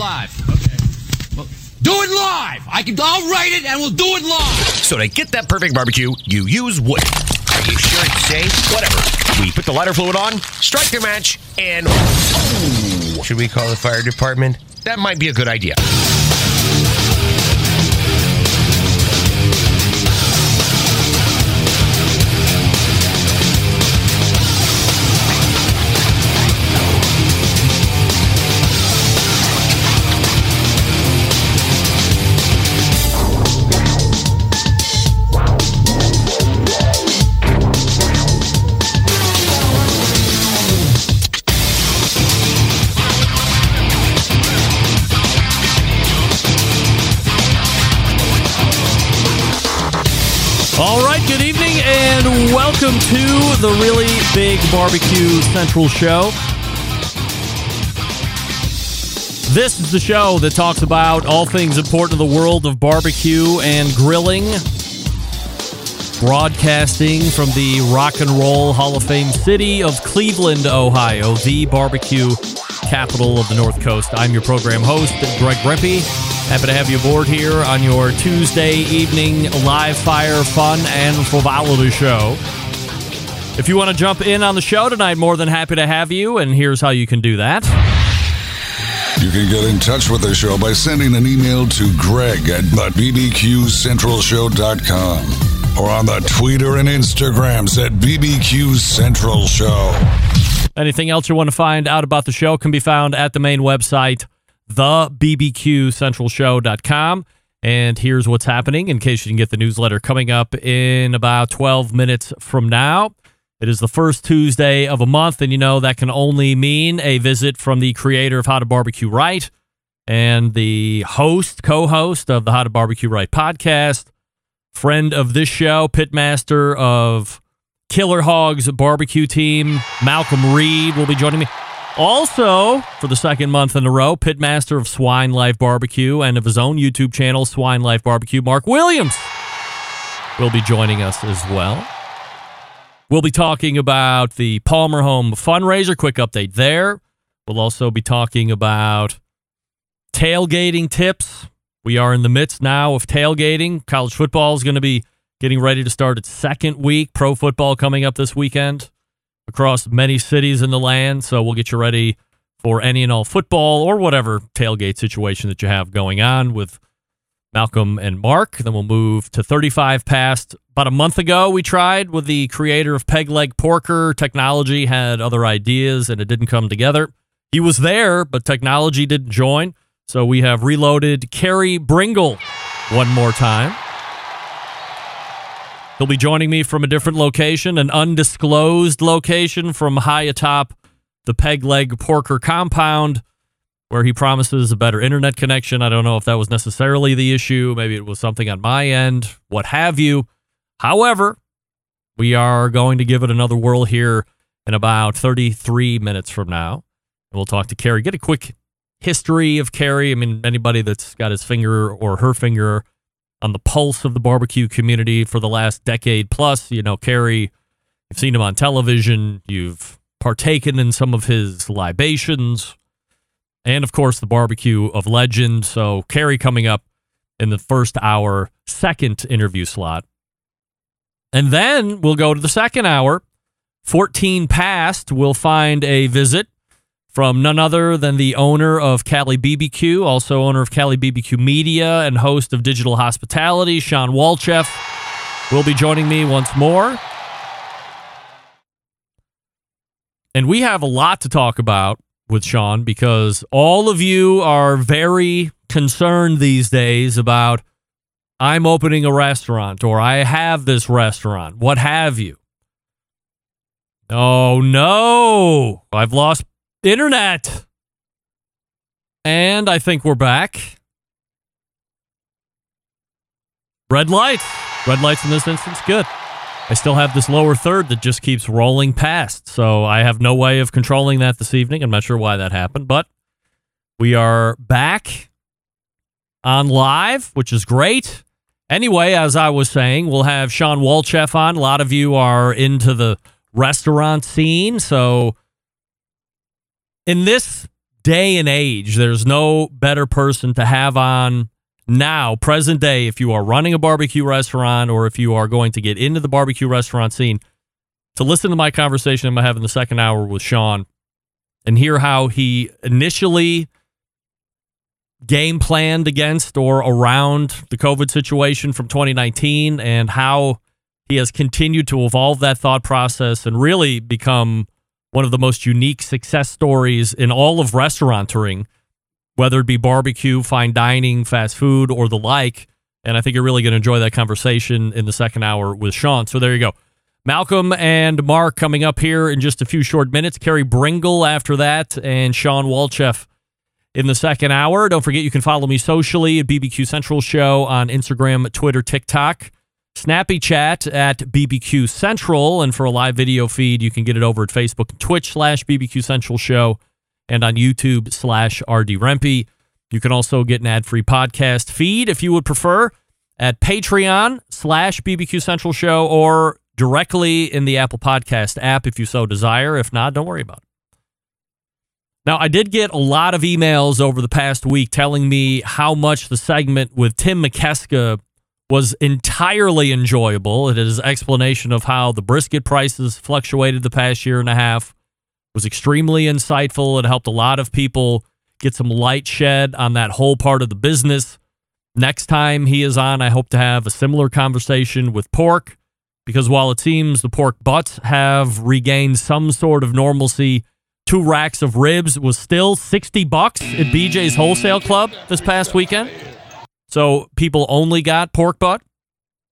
live. Okay. Well, do it live. I can. I'll write it, and we'll do it live. So to get that perfect barbecue, you use wood. Are you sure it's safe? Whatever. We put the lighter fluid on, strike your match, and oh, should we call the fire department? That might be a good idea. Welcome to the Really Big Barbecue Central Show. This is the show that talks about all things important to the world of barbecue and grilling. Broadcasting from the Rock and Roll Hall of Fame city of Cleveland, Ohio, the barbecue capital of the North Coast. I'm your program host, Greg Rempe. Happy to have you aboard here on your Tuesday evening live fire fun and frivolity show. If you want to jump in on the show tonight, more than happy to have you, and here's how you can do that. You can get in touch with the show by sending an email to greg at bbqcentralshow.com or on the Twitter and Instagrams at BBQ Central Show. Anything else you want to find out about the show can be found at the main website, thebbqcentralshow.com. And here's what's happening in case you didn't get the newsletter coming up in about 12 minutes from now. It is the first Tuesday of a month, and you know that can only mean a visit from the creator of How to Barbecue Right and the host, co host of the How to Barbecue Right podcast, friend of this show, pitmaster of Killer Hogs barbecue team, Malcom Reed will be joining me. Also, for the second month in a row, pitmaster of Swine Life Barbecue and of his own YouTube channel, Swine Life Barbecue, Mark Williams will be joining us as well. We'll be talking about the Palmer Home fundraiser. Quick update there. We'll also be talking about tailgating tips. We are in the midst now of tailgating. College football is going to be getting ready to start its second week. Pro football coming up this weekend across many cities in the land. So we'll get you ready for any and all football or whatever tailgate situation that you have going on with Malcom and Mark. Then we'll move to 35 past. About a month ago, we tried with the creator of Peg Leg Porker. Technology had other ideas and it didn't come together. He was there, but technology didn't join. So we have reloaded Carey Bringle one more time. He'll be joining me from a different location, an undisclosed location from high atop the Peg Leg Porker compound, where he promises a better internet connection. I don't know if that was necessarily the issue. Maybe it was something on my end, what have you. However, we are going to give it another whirl here in about 33 minutes from now. And We'll talk to Carey, get a quick history of Carey. I mean, anybody that's got his finger or her finger on the pulse of the barbecue community for the last decade plus. You know, Carey, you've seen him on television, you've partaken in some of his libations, and of course, the barbecue of legend. So, Carey coming up in the first hour, second interview slot. And then we'll go to the second hour. 14 past, we'll find a visit from none other than the owner of Cali BBQ, also owner of Cali BBQ Media and host of Digital Hospitality, Shawn Walchef, will be joining me once more. And we have a lot to talk about with Shawn because all of you are very concerned these days about I'm opening a restaurant or I have this restaurant, what have you. Oh no, I've lost internet. And I think we're back. Red lights. Red lights in this instance, good. I still have this lower third that just keeps rolling past. So I have no way of controlling that this evening. I'm not sure why that happened, but we are back on live, which is great. Anyway, as I was saying, we'll have Shawn Walchef on. A lot of you are into the restaurant scene. So in this day and age, there's no better person to have on now, present day, if you are running a barbecue restaurant or if you are going to get into the barbecue restaurant scene, to listen to my conversation I'm having the second hour with Shawn and hear how he initially game planned against or around the COVID situation from 2019 and how he has continued to evolve that thought process and really become one of the most unique success stories in all of restauranting whether it be barbecue, fine dining, fast food, or the like. And I think you're really going to enjoy that conversation in the second hour with Shawn. So there you go. Malcom and Mark coming up here in just a few short minutes. Carey Bringle after that, and Shawn Walchef in the second hour. Don't forget you can follow me socially at BBQ Central Show on Instagram, Twitter, TikTok. Snappy chat at BBQ Central. And for a live video feed, you can get it over at Facebook and Twitch slash BBQ Central Show and on YouTube slash RD Rempe. You can also get an ad free podcast feed if you would prefer at Patreon slash BBQ Central Show or directly in the Apple Podcast app if you so desire. If not, don't worry about it. Now, I did get a lot of emails over the past week telling me how much the segment with Tim McKeska was entirely enjoyable. It is explanation of how the brisket prices fluctuated the past year and a half, was extremely insightful. It helped a lot of people get some light shed on that whole part of the business. Next time he is on, I hope to have a similar conversation with pork because while it seems the pork butts have regained some sort of normalcy, two racks of ribs was still 60 bucks at BJ's Wholesale Club this past weekend. So people only got pork butt,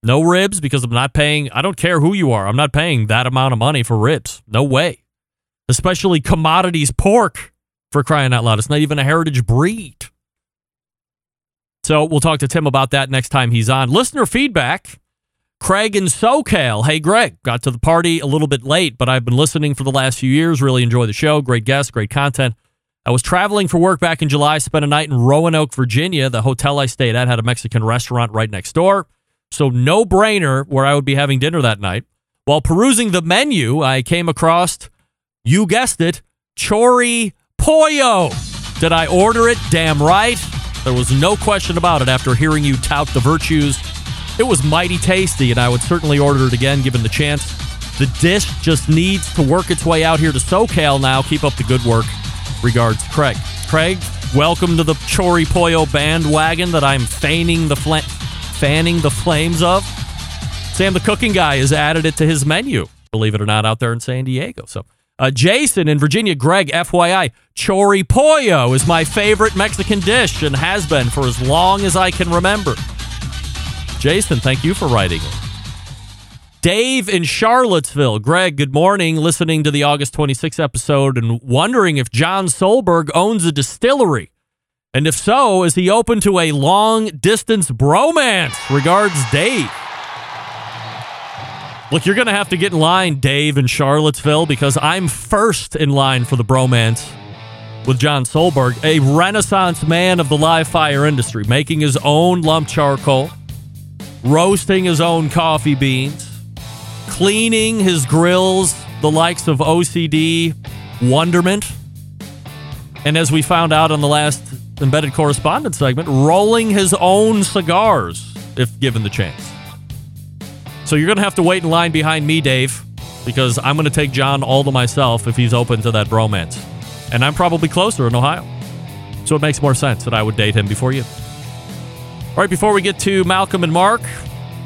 no ribs because I'm not paying, I don't care who you are, I'm not paying that amount of money for ribs. No way especially commodities pork for crying out loud. It's not even a heritage breed. So we'll talk to Tim about that next time he's on. Listener feedback. Craig and SoCal. Hey, Greg, got to the party a little bit late, but I've been listening for the last few years. Really enjoy the show. Great guests, great content. I was traveling for work back in July, spent a night in Roanoke, Virginia. The hotel I stayed at had a Mexican restaurant right next door. So, no brainer where I would be having dinner that night. While perusing the menu, I came across you guessed it, Chori Pollo. Did I order it? Damn right. There was no question about it after hearing you tout the virtues. It was mighty tasty, and I would certainly order it again given the chance. The dish just needs to work its way out here to SoCal now. Keep up the good work. Regards, Craig. Craig, welcome to the Chori Pollo bandwagon that I'm feigning the fl- fanning the flames of. Sam, the cooking guy, has added it to his menu, believe it or not, out there in San Diego. So uh, Jason in Virginia, Greg, FYI, chori pollo is my favorite Mexican dish and has been for as long as I can remember. Jason, thank you for writing it. Dave in Charlottesville. Greg, good morning. Listening to the August 26th episode and wondering if John Solberg owns a distillery. And if so, is he open to a long distance bromance? Regards, Dave. Look, you're going to have to get in line, Dave, in Charlottesville, because I'm first in line for the bromance with John Solberg, a renaissance man of the live fire industry, making his own lump charcoal, roasting his own coffee beans, cleaning his grills, the likes of OCD, Wonderment, and as we found out on the last embedded correspondence segment, rolling his own cigars if given the chance. So you're going to have to wait in line behind me, Dave, because I'm going to take John all to myself if he's open to that bromance. And I'm probably closer in Ohio. So it makes more sense that I would date him before you. Right, before we get to Malcom and Mark,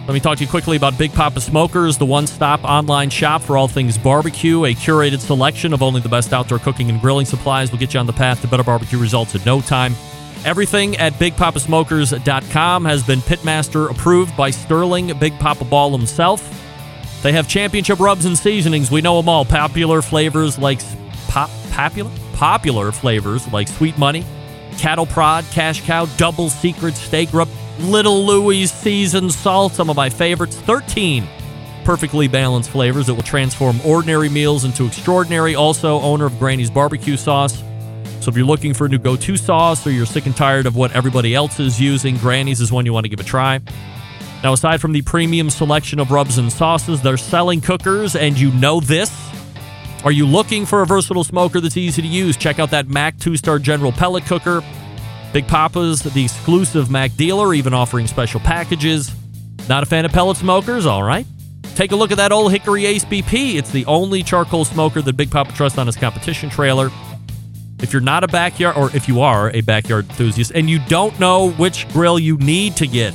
let me talk to you quickly about Big Poppa Smokers, the one stop online shop for all things barbecue. A curated selection of only the best outdoor cooking and grilling supplies will get you on the path to better barbecue results in no time. Everything at BigPoppaSmokers.com has been Pitmaster approved by Sterling Big Poppa Ball himself. They have championship rubs and seasonings. We know them all. Popular flavors like pop, popular popular flavors like Sweet Money, Cattle Prod, Cash Cow, Double Secret Steak Rub, Little Louie's Seasoned Salt. Some of my favorites. Thirteen perfectly balanced flavors that will transform ordinary meals into extraordinary. Also, owner of Granny's Barbecue Sauce. So if you're looking for a new go-to sauce or you're sick and tired of what everybody else is using, Granny's is one you want to give a try. Now, aside from the premium selection of rubs and sauces, they're selling cookers, and you know this. Are you looking for a versatile smoker that's easy to use? Check out that MAK two star General Pellet Cooker. Big Poppa's the exclusive MAK dealer, even offering special packages. Not a fan of pellet smokers? All right. Take a look at that old Hickory Ace BP. It's the only charcoal smoker that Big Poppa trusts on his competition trailer. If you're not a backyard, or if you are a backyard enthusiast and you don't know which grill you need to get,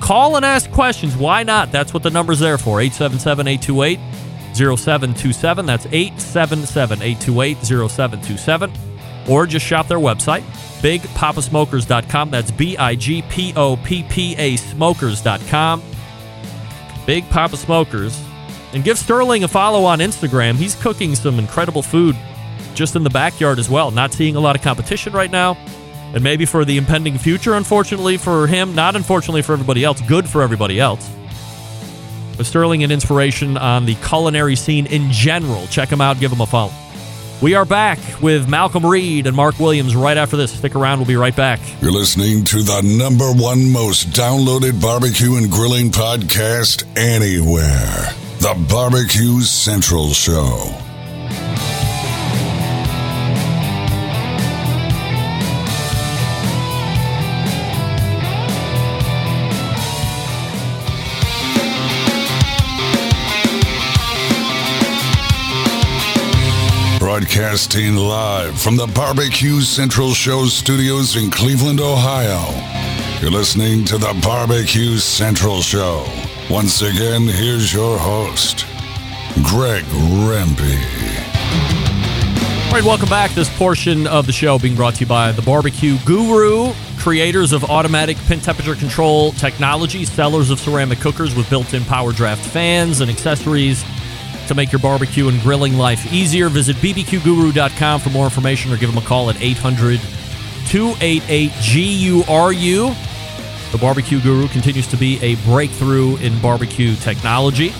call and ask questions. Why not? That's what the number's there for. 877 828 0727. That's 877 828 0727. Or just shop their website, bigpoppasmokers.com. That's B I G P O P P A smokers.com. Big Poppa Smokers. And give Sterling a follow on Instagram. He's cooking some incredible food just in the backyard as well. Not seeing a lot of competition right now. And maybe for the impending future, unfortunately for him, not unfortunately for everybody else, good for everybody else. But Sterling an inspiration on the culinary scene in general. Check him out, give him a follow. We are back with Malcom Reed and Mark Williams right after this. Stick around, we'll be right back. You're listening to the number one most downloaded barbecue and grilling podcast anywhere The Barbecue Central Show. Broadcasting live from the Barbecue Central Show studios in Cleveland, Ohio. You're listening to the Barbecue Central Show. Once again, here's your host, Greg Rempe. All right, welcome back. This portion of the show being brought to you by the Barbecue Guru, creators of automatic pit temperature control technology, sellers of ceramic cookers with built in power draft fans and accessories to make your barbecue and grilling life easier. Visit bbqguru.com for more information or give them a call at 800 288 GURU. The Barbecue Guru continues to be a breakthrough in barbecue technology.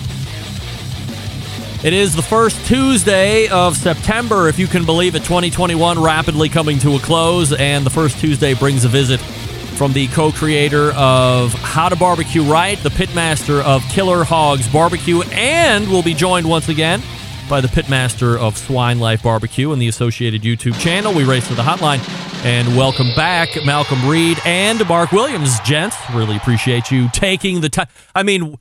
It is the first Tuesday of September, if you can believe it, 2021 rapidly coming to a close, and the first Tuesday brings a visit from the co creator of How to Barbecue Right, the pitmaster of Killer Hogs Barbecue, and will be joined once again by the pitmaster of Swine Life Barbecue and the associated YouTube channel. We race to the hotline and welcome back Malcom Reed and Mark Williams. Gents, really appreciate you taking the time. I mean,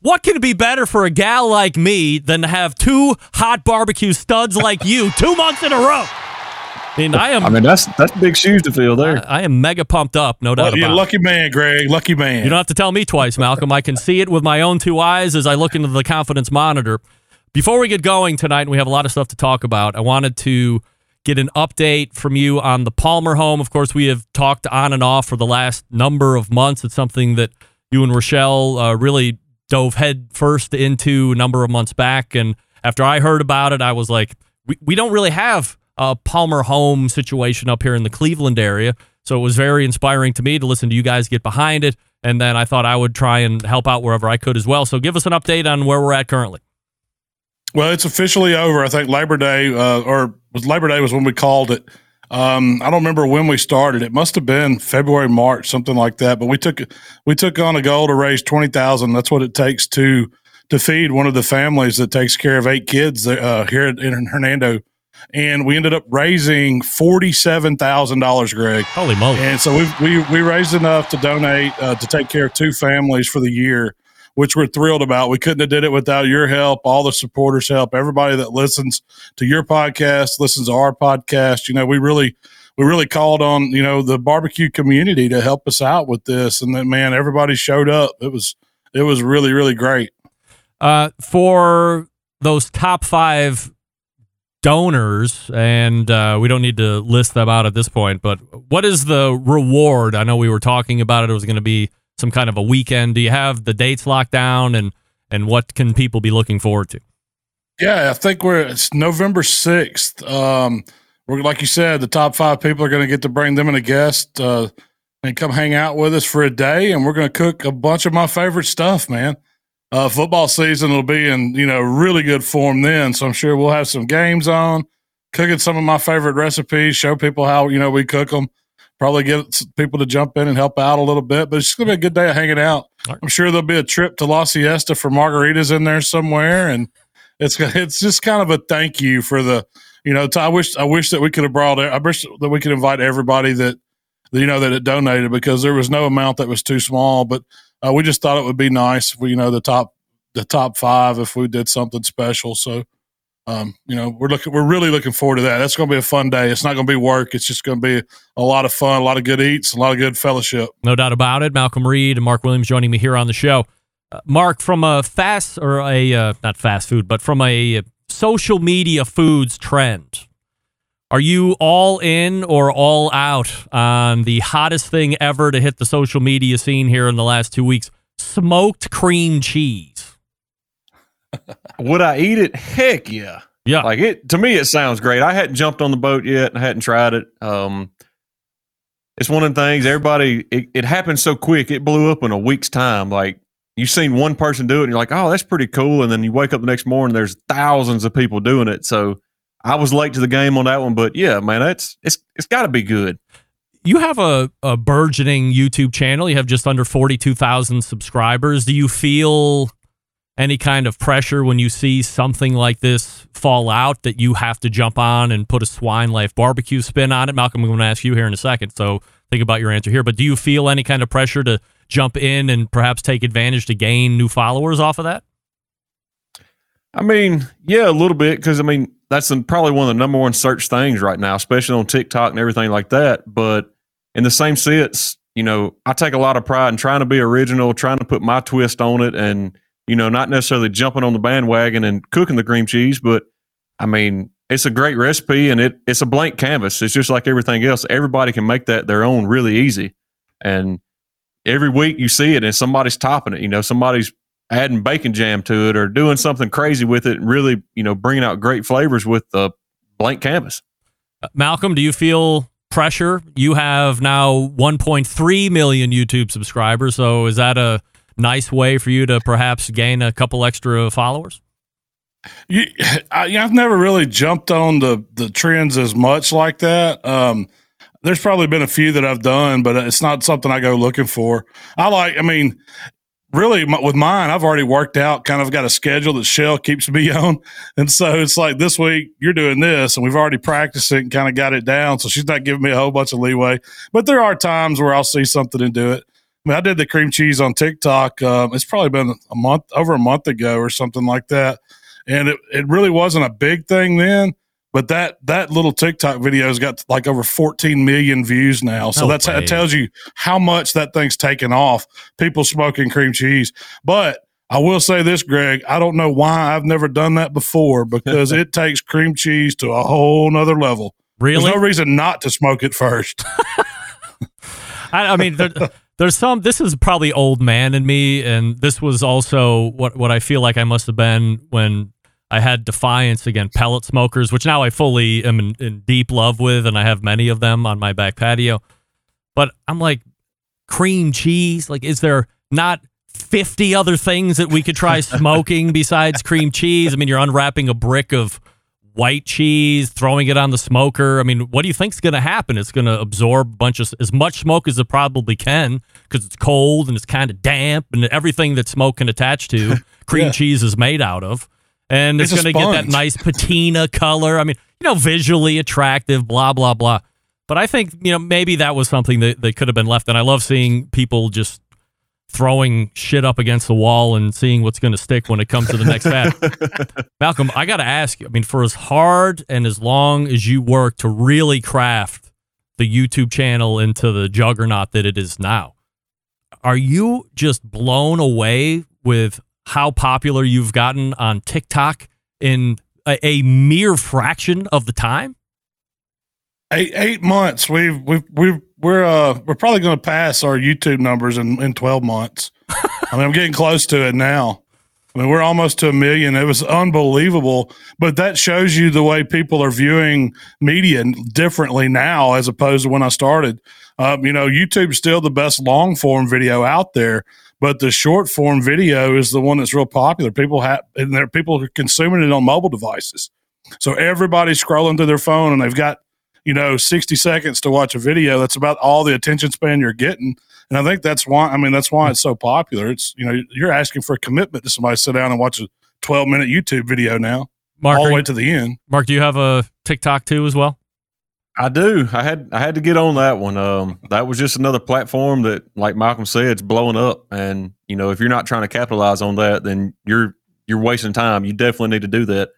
what can be better for a gal like me than to have two hot barbecue studs like you two months in a row? I mean, I am. I mean, that's that's big shoes to fill there. I, I am mega pumped up, no doubt Well, you're about it. lucky man, Greg. Lucky man. You don't have to tell me twice, Malcom. I can see it with my own two eyes as I look into the confidence monitor. Before we get going tonight, and we have a lot of stuff to talk about, I wanted to get an update from you on the Palmer home. Of course, we have talked on and off for the last number of months. It's something that you and Rochelle uh, really dove head first into a number of months back. And after I heard about it, I was like, we, we don't really have a Palmer home situation up here in the Cleveland area. So it was very inspiring to me to listen to you guys get behind it. And then I thought I would try and help out wherever I could as well. So give us an update on where we're at currently. Well, it's officially over. I think Labor Day, uh, or Labor Day was when we called it. Um, I don't remember when we started. It must have been February, March, something like that. But we took we took on a goal to raise twenty thousand. That's what it takes to to feed one of the families that takes care of eight kids uh, here in Hernando. And we ended up raising forty seven thousand dollars, Greg. Holy moly. And so we we we raised enough to donate uh, to take care of two families for the year, which we're thrilled about. We couldn't have did it without your help, all the supporters' help, everybody that listens to your podcast, listens to our podcast. You know, we really we really called on you know the barbecue community to help us out with this, and then man, everybody showed up. It was it was really really great. Uh, for those top five donors, and uh, we don't need to list them out at this point, but what is the reward? I know we were talking about it. It was going to be some kind of a weekend. Do you have the dates locked down, and and what can people be looking forward to? Yeah, I think we're it's November sixth. Um, we're like you said, the top five people are going to get to bring them and a guest uh, and come hang out with us for a day, and we're going to cook a bunch of my favorite stuff, man. Uh, football season will be in you know really good form then, so I'm sure we'll have some games on, cooking some of my favorite recipes, show people how you know we cook them. Probably get people to jump in and help out a little bit, but it's just gonna be a good day of hanging out. Right. I'm sure there'll be a trip to La Siesta for margaritas in there somewhere, and it's it's just kind of a thank you for the you know. I wish I wish that we could have brought. I wish that we could invite everybody that you know that it donated because there was no amount that was too small. But uh, we just thought it would be nice if we, you know, the top the top five if we did something special. So, um, you know, we're looking, we're really looking forward to that. That's going to be a fun day. It's not going to be work. It's just going to be a lot of fun, a lot of good eats, a lot of good fellowship. No doubt about it. Malcom Reed and Mark Williams joining me here on the show. Uh, Mark, from a fast or a uh, not fast food, but from a social media foods trend, are you all in or all out on the hottest thing ever to hit the social media scene here in the last two weeks? Smoked cream cheese. Would I eat it? Heck yeah. Yeah. Like it to me it sounds great. I hadn't jumped on the boat yet and I hadn't tried it. Um it's one of the things everybody it, it happened so quick. It blew up in a week's time. Like you've seen one person do it and you're like, oh, that's pretty cool. And then you wake up the next morning, there's thousands of people doing it. So I was late to the game on that one, but yeah, man, it's it's it's got to be good. You have a, a burgeoning YouTube channel. You have just under forty two thousand subscribers. Do you feel any kind of pressure when you see something like this fall out that you have to jump on and put a swine life barbecue spin on it? Malcom, I'm going to ask you here in a second, so think about your answer here. But do you feel any kind of pressure to jump in and perhaps take advantage to gain new followers off of that? I mean, yeah, a little bit because I mean that's probably one of the number one search things right now, especially on TikTok and everything like that. But in the same sense, you know, I take a lot of pride in trying to be original, trying to put my twist on it, and you know, not necessarily jumping on the bandwagon and cooking the cream cheese, but I mean, it's a great recipe and it it's a blank canvas. It's just like everything else. Everybody can make that their own really easy. And every week you see it and somebody's topping it. You know, somebody's adding bacon jam to it or doing something crazy with it and really, you know, bringing out great flavors with the blank canvas. Uh, Malcom, do you feel pressure? You have now 1.3 million YouTube subscribers. So is that a nice way for you to perhaps gain a couple extra followers? You, I, have never really jumped on the the trends as much like that. Um, there's probably been a few that I've done, but it's not something I go looking for. I like, I mean, really with mine, I've already worked out, kind of got a schedule that Shell keeps me on. And so it's like this week you're doing this and we've already practiced it and kind of got it down. So she's not giving me a whole bunch of leeway, but there are times where I'll see something and do it. I mean, I did the cream cheese on TikTok. Um, it's probably been a month, over a month ago or something like that. And it, it really wasn't a big thing then but that that little TikTok video has got like over 14 million views now. So no that's that tells you how much that thing's taken off. People smoking cream cheese. But I will say this, Greg. I don't know why I've never done that before because it takes cream cheese to a whole nother level. Really? There's no reason not to smoke it first. I, I, mean, there, there's some. This is probably old man in me, and this was also what what I feel like I must have been when I had Defiance again, pellet smokers, which now I fully am in, in, deep love with, and I have many of them on my back patio. But I'm like, cream cheese? Like, is there not 50 other things that we could try smoking besides cream cheese? I mean, you're unwrapping a brick of white cheese, throwing it on the smoker. I mean, what do you think's going to happen? It's going to absorb a bunch of as much smoke as it probably can because it's cold and it's kind of damp and everything that smoke can attach to. cream yeah. cheese is made out of and it's, it's going to get that nice patina color. I mean, you know, visually attractive, blah, blah, blah. But I think, you know, maybe that was something that, that could have been left. And I love seeing people just throwing shit up against the wall and seeing what's going to stick when it comes to the next bat. Malcom, I got to ask you, I mean, for as hard and as long as you work to really craft the YouTube channel into the juggernaut that it is now, are you just blown away with how popular you've gotten on TikTok in a, a mere fraction of the time? Eight eight months. We've we've we've we're uh we're probably going to pass our YouTube numbers in in twelve months. I mean, I'm getting close to it now. I mean, we're almost to a million. It was unbelievable, but that shows you the way people are viewing media differently now as opposed to when I started. Um, you know, YouTube's still the best long form video out there but the short form video is the one that's real popular. People have, and there are people are consuming it on mobile devices. So everybody's scrolling through their phone and they've got, you know, 60 seconds to watch a video. That's about all the attention span you're getting. And I think that's why, I mean, that's why it's so popular. It's, you know, you're asking for a commitment to somebody to sit down and watch a 12 minute YouTube video now, Mark, all the way you- to the end. Mark, do you have a TikTok too as well? I do. I had I had to get on that one. Um, that was just another platform that, like Malcom said, it's blowing up. And you know, if you're not trying to capitalize on that, then you're you're wasting time. You definitely need to do that.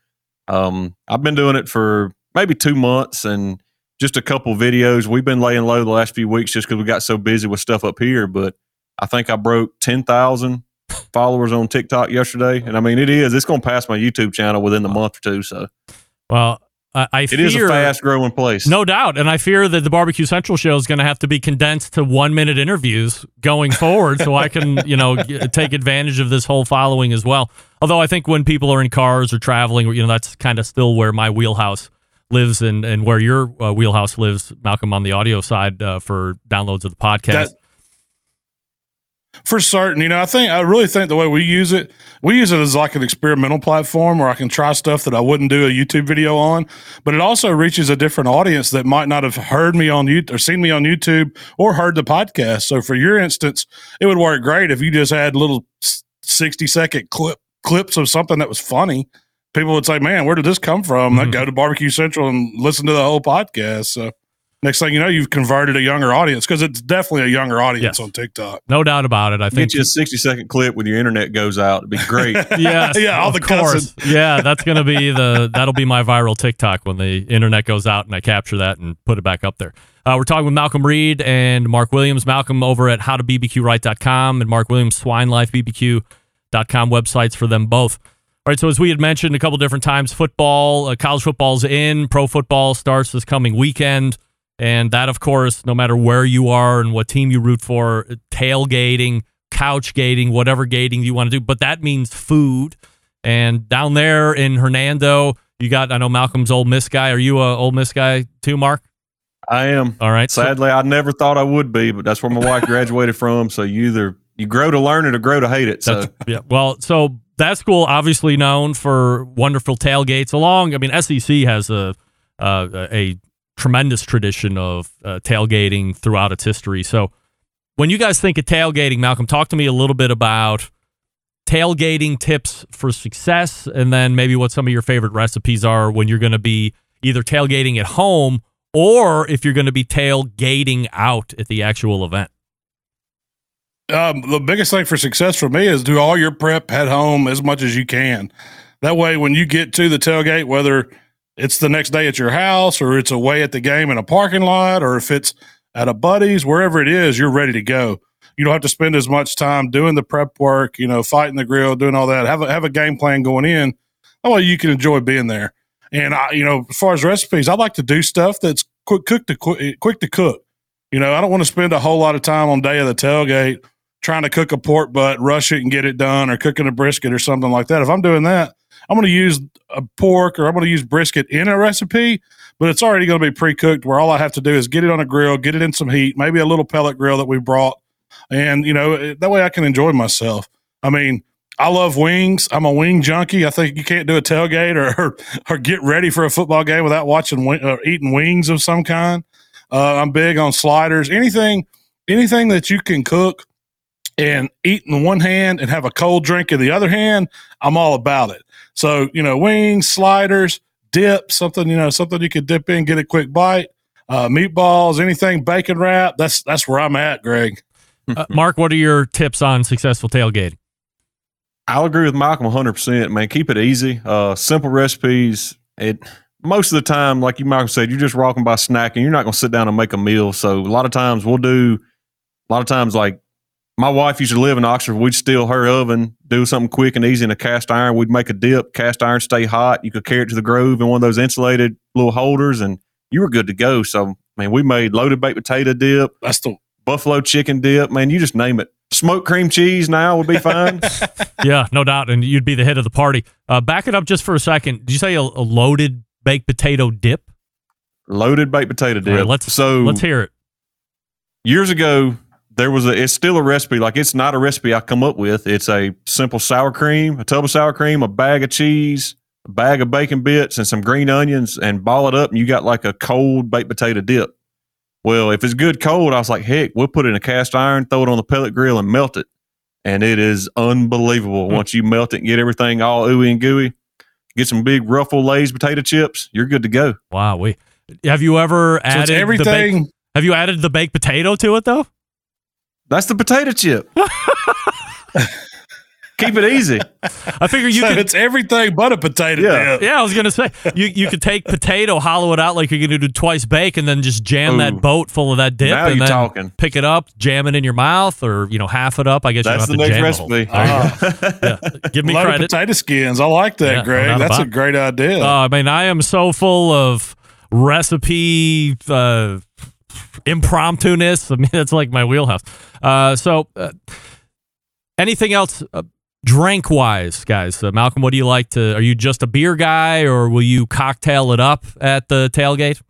Um, I've been doing it for maybe two months and just a couple videos. We've been laying low the last few weeks just because we got so busy with stuff up here. But I think I broke ten thousand followers on TikTok yesterday, and I mean, it is. It's going to pass my YouTube channel within the month or two. So Well, I, I it fear is a fast growing place. No doubt. And I fear that the Barbecue Central show is going to have to be condensed to one minute interviews going forward so I can, you know, g- take advantage of this whole following as well. Although I think when people are in cars or traveling, you know, that's kind of still where my wheelhouse lives and, and where your uh, wheelhouse lives, Malcom, on the audio side uh, for downloads of the podcast. That- for certain. You know, I think I really think the way we use it, we use it as like an experimental platform where I can try stuff that I wouldn't do a YouTube video on. But it also reaches a different audience that might not have heard me on YouTube or seen me on YouTube or heard the podcast. So for your instance, it would work great if you just had little sixty second clip clips of something that was funny. People would say, "Man, where did this come from?" They'd mm-hmm. go to Barbecue Central and listen to the whole podcast. So. Next thing you know, you've converted a younger audience because it's definitely a younger audience Yes. on TikTok. no doubt about it. I think Get you a 60 second clip when your internet goes out. It'd be great. Yes, Yeah, all of the course. Yeah, that's gonna be the that'll be my viral TikTok when the internet goes out and I capture that and put it back up there. Uh, we're talking with Malcom Reed and Mark Williams. Malcom over at howtobbqright.com and Mark Williams swinelifebbq.com websites for them both. All right, so as we had mentioned a couple different times, football, uh, college football's in, pro football starts this coming weekend. And that, of course, no matter where you are and what team you root for, tailgating, couch gating, whatever gating you want to do. But that means food. And down there in Hernando, you got, I know Malcom's Ole Miss guy. Are you a Ole Miss guy too, Mark? I am. All right. so- Sadly, I never thought I would be, but that's where my wife graduated from. So you either you grow to learn it or grow to hate it. So That's, yeah. Well, so that school obviously known for wonderful tailgates. Along, I mean, SEC has a uh, a tremendous tradition of uh, tailgating throughout its history. So, when you guys think of tailgating, Malcom, talk to me a little bit about tailgating tips for success, and then maybe what some of your favorite recipes are when you're going to be either tailgating at home or if you're going to be tailgating out at the actual event. Um, the biggest thing for success for me is do all your prep at home as much as you can. That way, when you get to the tailgate, whether it's the next day at your house or it's away at the game in a parking lot or if it's at a buddy's, wherever it is, you're ready to go. You don't have to spend as much time doing the prep work, you know, fighting the grill, doing all that. Have a, have a game plan going in. That way you can enjoy being there. And I, you know, as far as recipes, I like to do stuff that's quick, cook to quick, quick to cook. You know, I don't want to spend a whole lot of time on day of the tailgate trying to cook a pork butt, rush it and get it done, or cooking a brisket or something like that. If I'm doing that, I'm going to use a pork or I'm going to use brisket in a recipe, but it's already going to be pre cooked where all I have to do is get it on a grill, get it in some heat, maybe a little pellet grill that we brought. And, you know, that way I can enjoy myself. I mean, I love wings. I'm a wing junkie. I think you can't do a tailgate or or, get ready for a football game without watching or eating wings of some kind. Uh, I'm big on sliders. Anything, anything that you can cook and eat in one hand and have a cold drink in the other hand, I'm all about it. So you know, wings, sliders, dip, something you know, something you could dip in, get a quick bite. Uh, meatballs, anything bacon wrap. That's that's where I'm at, Greg. Uh, Mark, what are your tips on successful tailgating? I'll agree with Malcom 100%. Man, keep it easy. Uh, simple recipes. It most of the time, like you, Malcom said, you're just walking by snacking. You're not going to sit down and make a meal. So a lot of times we'll do. A lot of times, like my wife used to live in Oxford. We'd steal her oven, do something quick and easy in a cast iron. We'd make a dip. Cast iron stay hot. You could carry it to the Grove in one of those insulated little holders, and you were good to go. So, man, we made loaded baked potato dip, That's the buffalo chicken dip. Man, you just name it. Smoked cream cheese now would be fine. yeah, no doubt. And you'd be the head of the party. Uh, back it up just for a second. Did you say a, a loaded baked potato dip? loaded baked potato dip. All right, let's so let's hear it. years ago there was a it's still a recipe like it's not a recipe i come up with it's a simple sour cream a tub of sour cream a bag of cheese a bag of bacon bits and some green onions and ball it up and you got like a cold baked potato dip well if it's good cold i was like heck we'll put it in a cast iron throw it on the pellet grill and melt it and it is unbelievable. Hmm. Once you melt it and get everything all ooey and gooey, get some big ruffle Lay's potato chips, you're good to go. Wow. We have you ever So it's added the baked, everything. have you added the baked potato to it though? That's the potato chip. Keep it easy. I figure you so could it's everything but a potato Yeah. dip. Yeah, I was gonna say you you could take potato, hollow it out like you're gonna do twice bake, and then just jam Ooh. that boat full of that dip, Now and you're then talking. pick it up, jam it in your mouth, or you know half it up. I guess That's you the don't have next to jam recipe. the whole. Yeah. Give me Loaded credit. potato skins. I like that, Yeah, Greg. That's about a great idea. Uh, I mean, I am so full of recipe uh, impromptu-ness. I mean, that's like my wheelhouse. Uh, so, uh, anything else uh, drink-wise, guys? Uh, Malcom, what do you like to? Are you just a beer guy, or will you cocktail it up at the tailgate?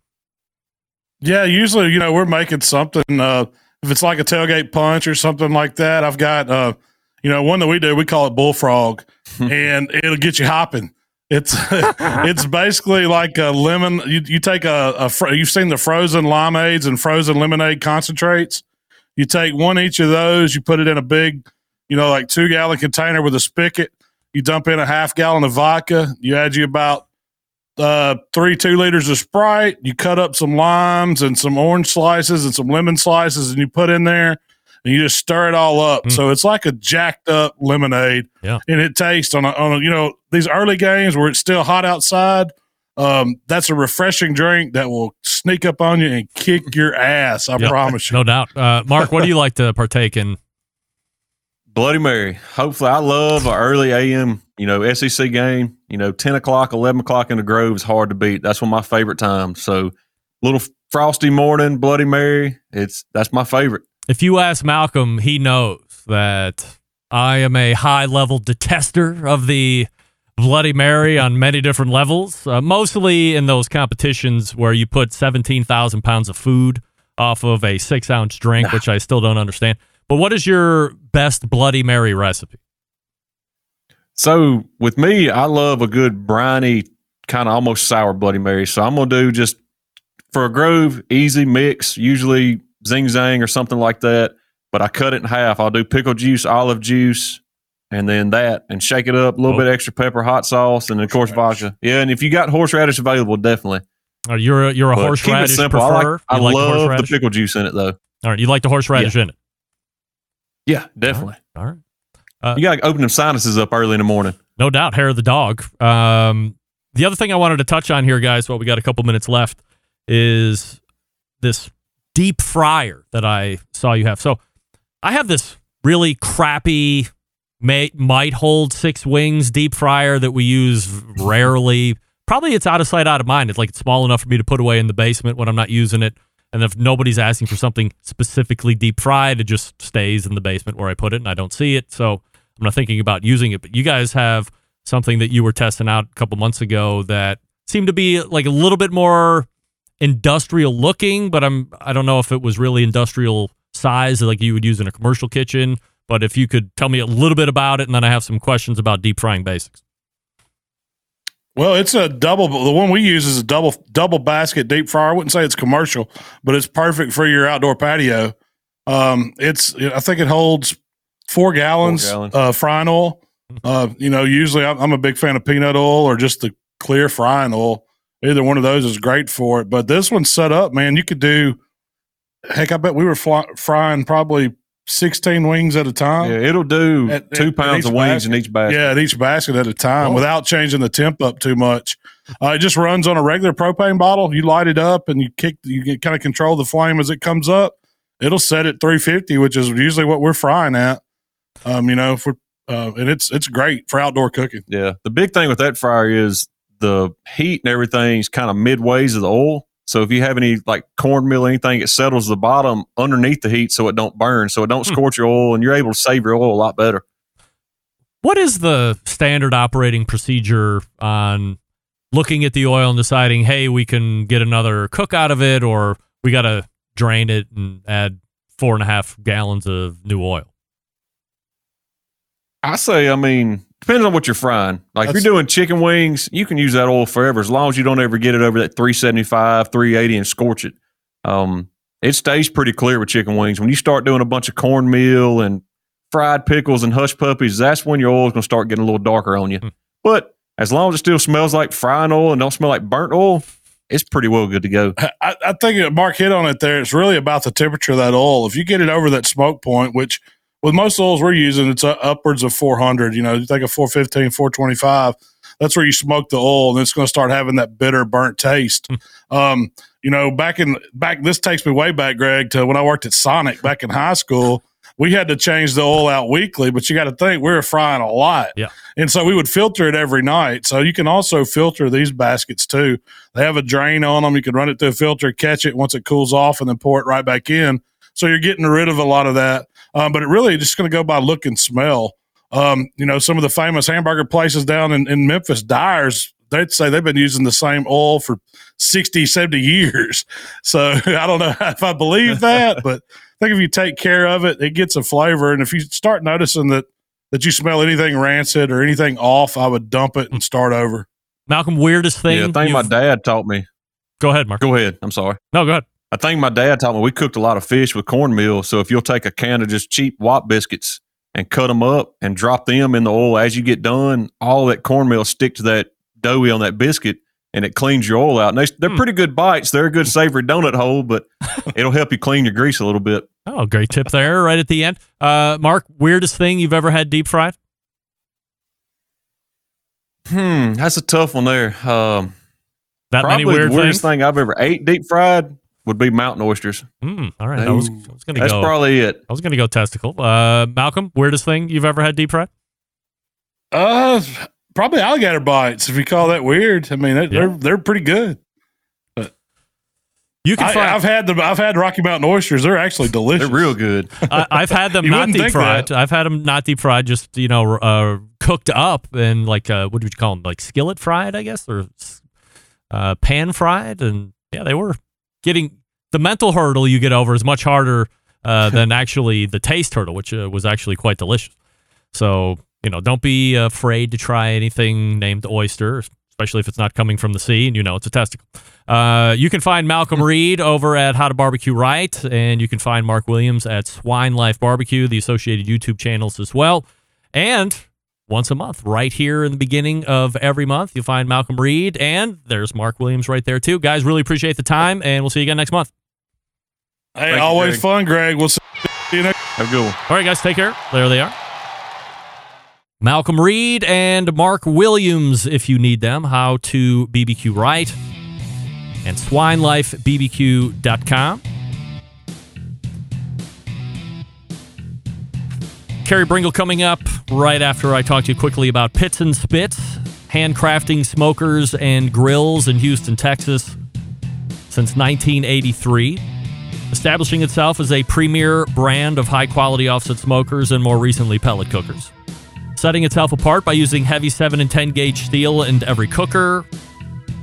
Yeah, usually, you know, we're making something. Uh, if it's like a tailgate punch or something like that, I've got, uh, you know, one that we do, we call it bullfrog, and it'll get you hopping. It's it's basically like a lemon. You, you take a, a fro- you've seen the frozen limeades and frozen lemonade concentrates. You take one each of those, you put it in a big, you know, like two gallon container with a spigot. You dump in a half gallon of vodka. You add you about uh, three two liters of Sprite. You cut up some limes and some orange slices and some lemon slices, and you put in there, and you just stir it all up. Mm. So it's like a jacked up lemonade. Yeah. and it tastes on a, on a you know these early games where it's still hot outside. Um, that's a refreshing drink that will sneak up on you and kick your ass. I Yep. promise you. No doubt. Uh, Mark, what do you like to partake in? Bloody Mary. Hopefully, I love an early AM, you know, SEC game. You know, 10 o'clock, 11 o'clock in the Grove is hard to beat. That's one of my favorite times. So, little frosty morning, Bloody Mary. It's that's my favorite. If you ask Malcom, he knows that I am a high level detester of the Bloody Mary on many different levels, uh, mostly in those competitions where you put 17,000 pounds of food off of a six ounce drink, which I still don't understand. But what is your best Bloody Mary recipe? So, with me, I love a good briny, kind of almost sour Bloody Mary. So, I'm going to do just for a Grove, easy mix, usually zing zang or something like that. But I cut it in half. I'll do pickle juice, olive juice, and then that, and shake it up. A little Oh. bit extra pepper, hot sauce, and of course vodka. Yeah, and if you got horseradish available, definitely. Uh, you're a, you're a But keep horseradish simple. I, preferrer. like, I like the love the horseradish? pickle juice in it, though. All right, you like the horseradish in it. Yeah, definitely. All right. You got to open them sinuses up early in the morning. No doubt, hair of the dog. Um, the other thing I wanted to touch on here, guys, while we got a couple minutes left, is this deep fryer that I saw you have. So I have this really crappy, may, might hold six wings deep fryer that we use rarely. Probably it's out of sight, out of mind. It's like it's small enough for me to put away in the basement when I'm not using it. And if nobody's asking for something specifically deep fried, it just stays in the basement where I put it and I don't see it. So I'm not thinking about using it. But you guys have something that you were testing out a couple months ago that seemed to be like a little bit more industrial looking, but I'm I don't know if it was really industrial size like you would use in a commercial kitchen. But if you could tell me a little bit about it, and then I have some questions about deep frying basics. Well, it's a double. The one we use is a double double basket deep fryer. I wouldn't say it's commercial, but it's perfect for your outdoor patio. Um, it's I think it holds four gallons, gallons. Uh, frying oil. Uh, you know, usually I'm, I'm a big fan of peanut oil or just the clear frying oil. Either one of those is great for it. But this one's set up, man. You could do. Heck, I bet we were fly, frying probably 16 wings at a time. Yeah, it'll do At- two at- pounds at of wings basket. in each basket. Yeah, at each basket at a time Oh. without changing the temp up too much. Uh, it just runs on a regular propane bottle. You light it up and you kick, you kind of control the flame as it comes up. It'll set at 350, which is usually what we're frying at. Um, you know, for uh, and it's it's great for outdoor cooking. Yeah. The big thing with that fryer is the heat and everything's kind of midways of the oil. So if you have any like cornmeal or anything, it settles the bottom underneath the heat so it don't burn, so it don't Hmm. scorch your oil, and you're able to save your oil a lot better. What is the standard operating procedure on looking at the oil and deciding, hey, we can get another cook out of it, or we got to drain it and add four and a half gallons of new oil? I say, I mean, depends on what you're frying. Like if you're doing chicken wings, you can use that oil forever as long as you don't ever get it over that 375, 380 and scorch it. Um, it stays pretty clear with chicken wings. When you start doing a bunch of cornmeal and fried pickles and hush puppies, that's when your oil's going to start getting a little darker on you. Hmm. But as long as it still smells like frying oil and don't smell like burnt oil, it's pretty well good to go. I, I think Mark hit on it there. It's really about the temperature of that oil. If you get it over that smoke point, which with most oils we're using, it's uh, upwards of 400. You know, you think of 415, 425. That's where you smoke the oil, and it's going to start having that bitter, burnt taste. um, you know, back in back, this takes me way back, Greg, to when I worked at Sonic back in high school. We had to change the oil out weekly, but you got to think we were frying a lot. Yeah. And so we would filter it every night. So you can also filter these baskets too. They have a drain on them. You can run it through a filter, catch it once it cools off, and then pour it right back in. So you're getting rid of a lot of that. Um, but it really just going to go by look and smell. Um, you know, some of the famous hamburger places down in, in Memphis, Dyers, they'd say they've been using the same oil for 60, 70 years. So I don't know if I believe that, but I think if you take care of it, it gets a flavor. And if you start noticing that, that you smell anything rancid or anything off, I would dump it and start over. Malcom, weirdest thing. yeah, thing my dad taught me. Go ahead, Mark. Go ahead. I'm sorry. No, go ahead. I think my dad taught me we cooked a lot of fish with cornmeal. So if you'll take a can of just cheap Wop biscuits and cut them up and drop them in the oil as you get done, all that cornmeal stick to that doughy on that biscuit and it cleans your oil out. And they, they're Hmm. pretty good bites. They're a good savory donut hole, but it'll help you clean your grease a little bit. Oh, great tip there, right at the end. Uh, Mark, weirdest thing you've ever had deep fried? Hmm, that's a tough one there. Um, That probably many weird the weirdest things? thing I've ever ate deep fried would be mountain oysters. Mm, all right, I was, I was gonna That's go. probably it. I was gonna go testicle. Uh, Malcom, weirdest thing you've ever had deep fried? Uh, probably alligator bites, if you call that weird. I mean, they, Yeah. they're, they're pretty good. But You can I, find. I've had the I've had Rocky Mountain oysters. They're actually delicious. They're real good. I, I've had them not deep fried. that. I've had them not deep fried, just you know, uh, cooked up and like uh, what would you call them? Like skillet fried, I guess, or uh, pan fried. And yeah, they were getting the mental hurdle you get over is much harder uh, than actually the taste hurdle, which uh, was actually quite delicious. So you know, don't be afraid to try anything named oyster, especially if it's not coming from the sea and you know it's a testicle. Uh, you can find Malcom Reed over at How to Barbecue Right, and you can find Mark Williams at Swine Life Barbecue, the associated YouTube channels as well. And once a month, right here in the beginning of every month, you'll find Malcom Reed, and there's Mark Williams right there too. Guys, really appreciate the time, and we'll see you again next month. Hey, Thank you, always Greg. fun, Greg. We'll see you next. Have a good one. All right, guys, take care. There they are. Malcom Reed and Mark Williams, if you need them, how to BBQ right, and swinelifebbq.com. Carey Bringle coming up right after I talk to you quickly about Pitts and Spitts, handcrafting smokers and grills in Houston, Texas since 1983 establishing itself as a premier brand of high quality offset smokers and more recently pellet cookers. Setting itself apart by using heavy 7 and 10 gauge steel in every cooker,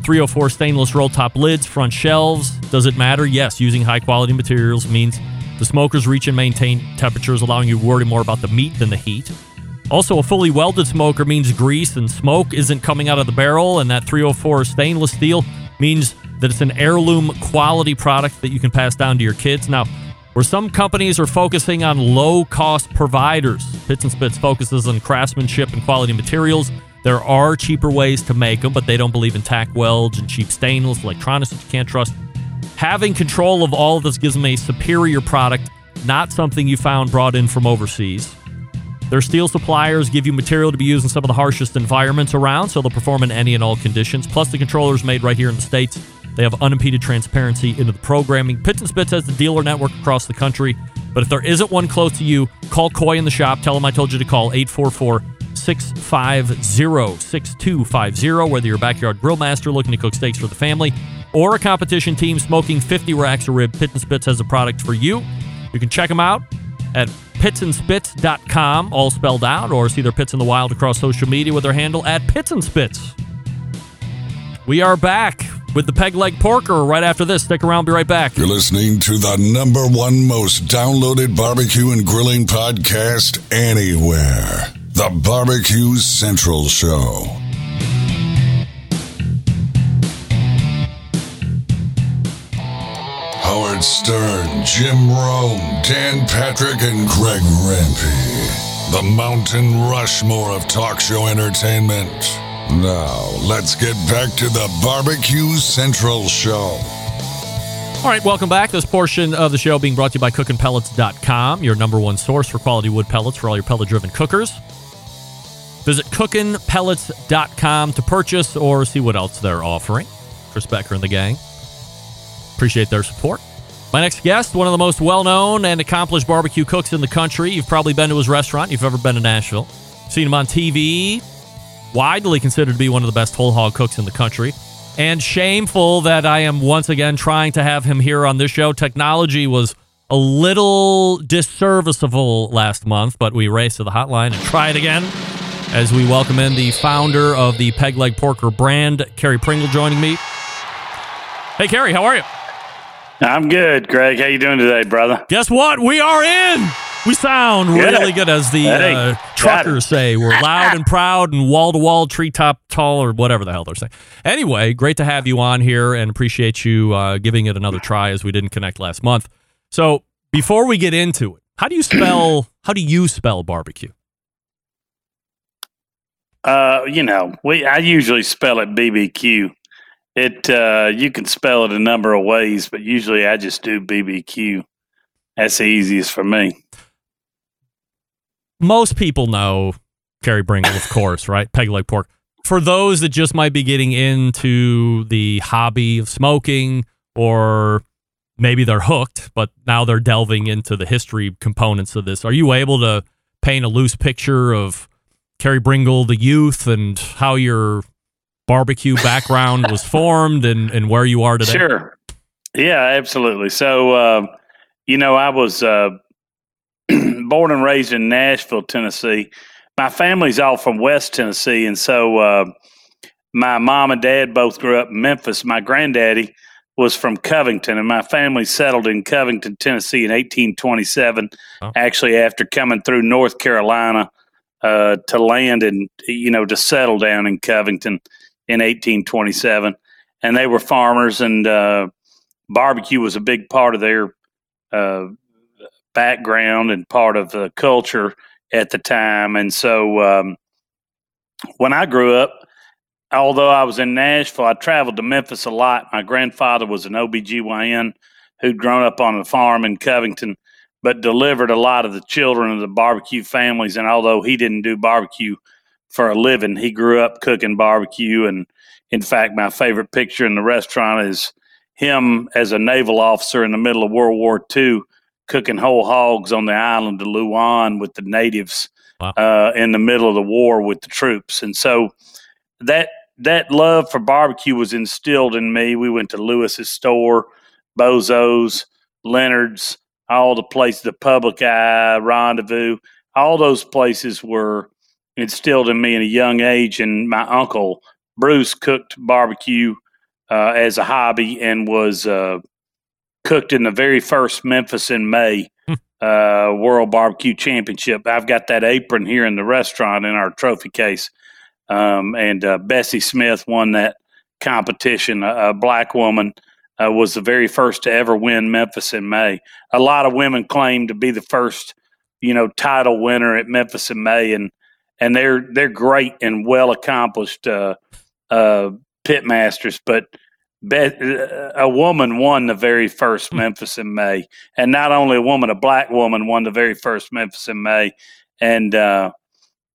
304 stainless roll top lids, front shelves. Does it matter? Yes, using high quality materials means the smokers reach and maintain temperatures, allowing you to worry more about the meat than the heat. Also, a fully welded smoker means grease and smoke isn't coming out of the barrel, and that 304 stainless steel means that it's an heirloom quality product that you can pass down to your kids. Now, where some companies are focusing on low cost providers, Pitts and Spitts focuses on craftsmanship and quality materials. There are cheaper ways to make them, but they don't believe in tack welds and cheap stainless electronics that you can't trust. Having control of all of this gives them a superior product, not something you found brought in from overseas. Their steel suppliers give you material to be used in some of the harshest environments around, so they'll perform in any and all conditions. Plus, the controller is made right here in the States. They have unimpeded transparency into the programming. Pitts and Spitts has the dealer network across the country, but if there isn't one close to you, call Coy in the shop. Tell them I told you to call 844 650 6250. Whether you're a backyard grill master looking to cook steaks for the family or a competition team smoking 50 racks of rib, Pitts and Spitts has a product for you. You can check them out at pittsandspitts.com, all spelled out, or see their Pits in the Wild across social media with their handle at Pitts and Spitts. We are back with the peg leg porker right after this. Stick around, be right back. You're listening to the number one most downloaded barbecue and grilling podcast anywhere. The Barbecue Central Show. Howard Stern, Jim Rome, Dan Patrick, and Greg Rempe. The Mountain Rushmore of talk show entertainment. Now, let's get back to the Barbecue Central Show. All right, welcome back. This portion of the show being brought to you by cookinpellets.com, your number one source for quality wood pellets for all your pellet driven cookers. Visit cookinpellets.com to purchase or see what else they're offering. Chris Becker and the gang. Appreciate their support. My next guest, one of the most well known and accomplished barbecue cooks in the country. You've probably been to his restaurant, you've ever been to Nashville. Seen him on TV, widely considered to be one of the best whole hog cooks in the country. And shameful that I am once again trying to have him here on this show. Technology was a little disserviceable last month, but we raced to the hotline and try it again as we welcome in the founder of the Peg Leg Porker brand, Carey Bringle, joining me. Hey, Carey, how are you? I'm good, Greg. How you doing today, brother? Guess what? We are in. We sound Good. really good, as the uh, truckers say. We're loud and proud and wall to wall, treetop tall, or whatever the hell they're saying. Anyway, great to have you on here and appreciate you uh, giving it another try as we didn't connect last month. So before we get into it, how do you spell? how do you spell barbecue? Uh, you know, we I usually spell it BBQ. It uh, you can spell it a number of ways, but usually I just do BBQ. That's the easiest for me. most people know Carey Bringle, of course, right? Peg leg pork. For those that just might be getting into the hobby of smoking, or maybe they're hooked, but now they're delving into the history components of this, are you able to paint a loose picture of Carey Bringle, the youth, and how your barbecue background was formed and, and where you are today? Sure. Yeah, absolutely. So, uh, you know, I was uh, born and raised in Nashville, Tennessee. My family's all from West Tennessee, and so uh, my mom and dad both grew up in Memphis. My granddaddy was from Covington, and my family settled in Covington, Tennessee in 1827, Oh. actually, after coming through North Carolina uh, to land and, you know, to settle down in Covington in 1827. And they were farmers, and uh, barbecue was a big part of their uh, background and part of the culture at the time. And so um, when I grew up, although I was in Nashville, I traveled to Memphis a lot. My grandfather was an OBGYN who'd grown up on a farm in Covington, but delivered a lot of the children of the barbecue families. And although he didn't do barbecue for a living, he grew up cooking barbecue. And in fact, my favorite picture in the restaurant is him as a naval officer in the middle of World War II cooking whole hogs on the island of Luan with the natives Wow. uh, in the middle of the war with the troops. And so that that love for barbecue was instilled in me. We went to Lewis's store, Bozo's, Leonard's, all the places, the Public Eye, Rendezvous, all those places were instilled in me at a young age. And my uncle Bruce cooked barbecue uh, as a hobby and was uh, cooked in the very first Memphis in May uh, World Barbecue Championship. I've got that apron here in the restaurant in our trophy case. Um, and uh, Bessie Smith won that competition. A, a black woman uh, was the very first to ever win Memphis in May. A lot of women claim to be the first, you know, title winner at Memphis in May, and and they're they're great and well accomplished uh, uh, pit masters, but. Uh, a woman won the very first Memphis in May, and not only a woman, a black woman won the very first Memphis in May, and uh,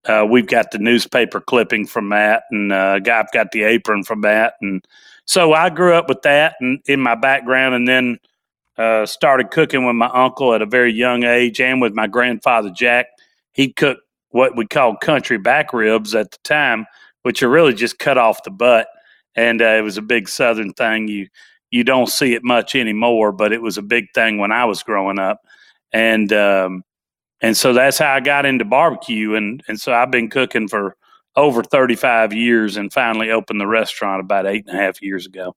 uh, we've got the newspaper clipping from that, and uh, I've got the apron from that, and so I grew up with that and in my background, and then uh, started cooking with my uncle at a very young age, and with my grandfather Jack. He cooked what we called country back ribs at the time, which are really just cut off the butt, and uh, it was a big Southern thing. You you don't see it much anymore, but it was a big thing when I was growing up, and um, and so that's how I got into barbecue, and and so I've been cooking for over thirty five years, and finally opened the restaurant about eight and a half years ago.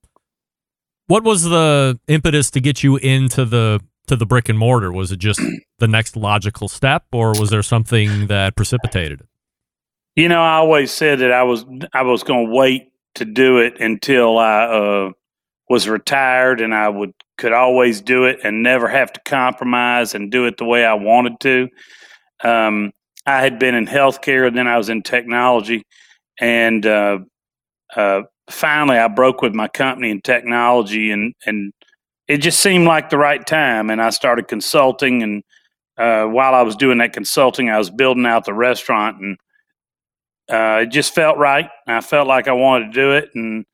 What was the impetus to get you into the to the brick and mortar? Was it just the next logical step, or was there something that precipitated it? You know, I always said that I was I was going to wait to do it until I uh, was retired, and I would could always do it and never have to compromise and do it the way I wanted to. Um, I had been in healthcare, then I was in technology, and uh, uh, finally I broke with my company in technology, and and it just seemed like the right time, and I started consulting. And uh, while I was doing that consulting, I was building out the restaurant, and uh, it just felt right. I felt like I wanted to do it, and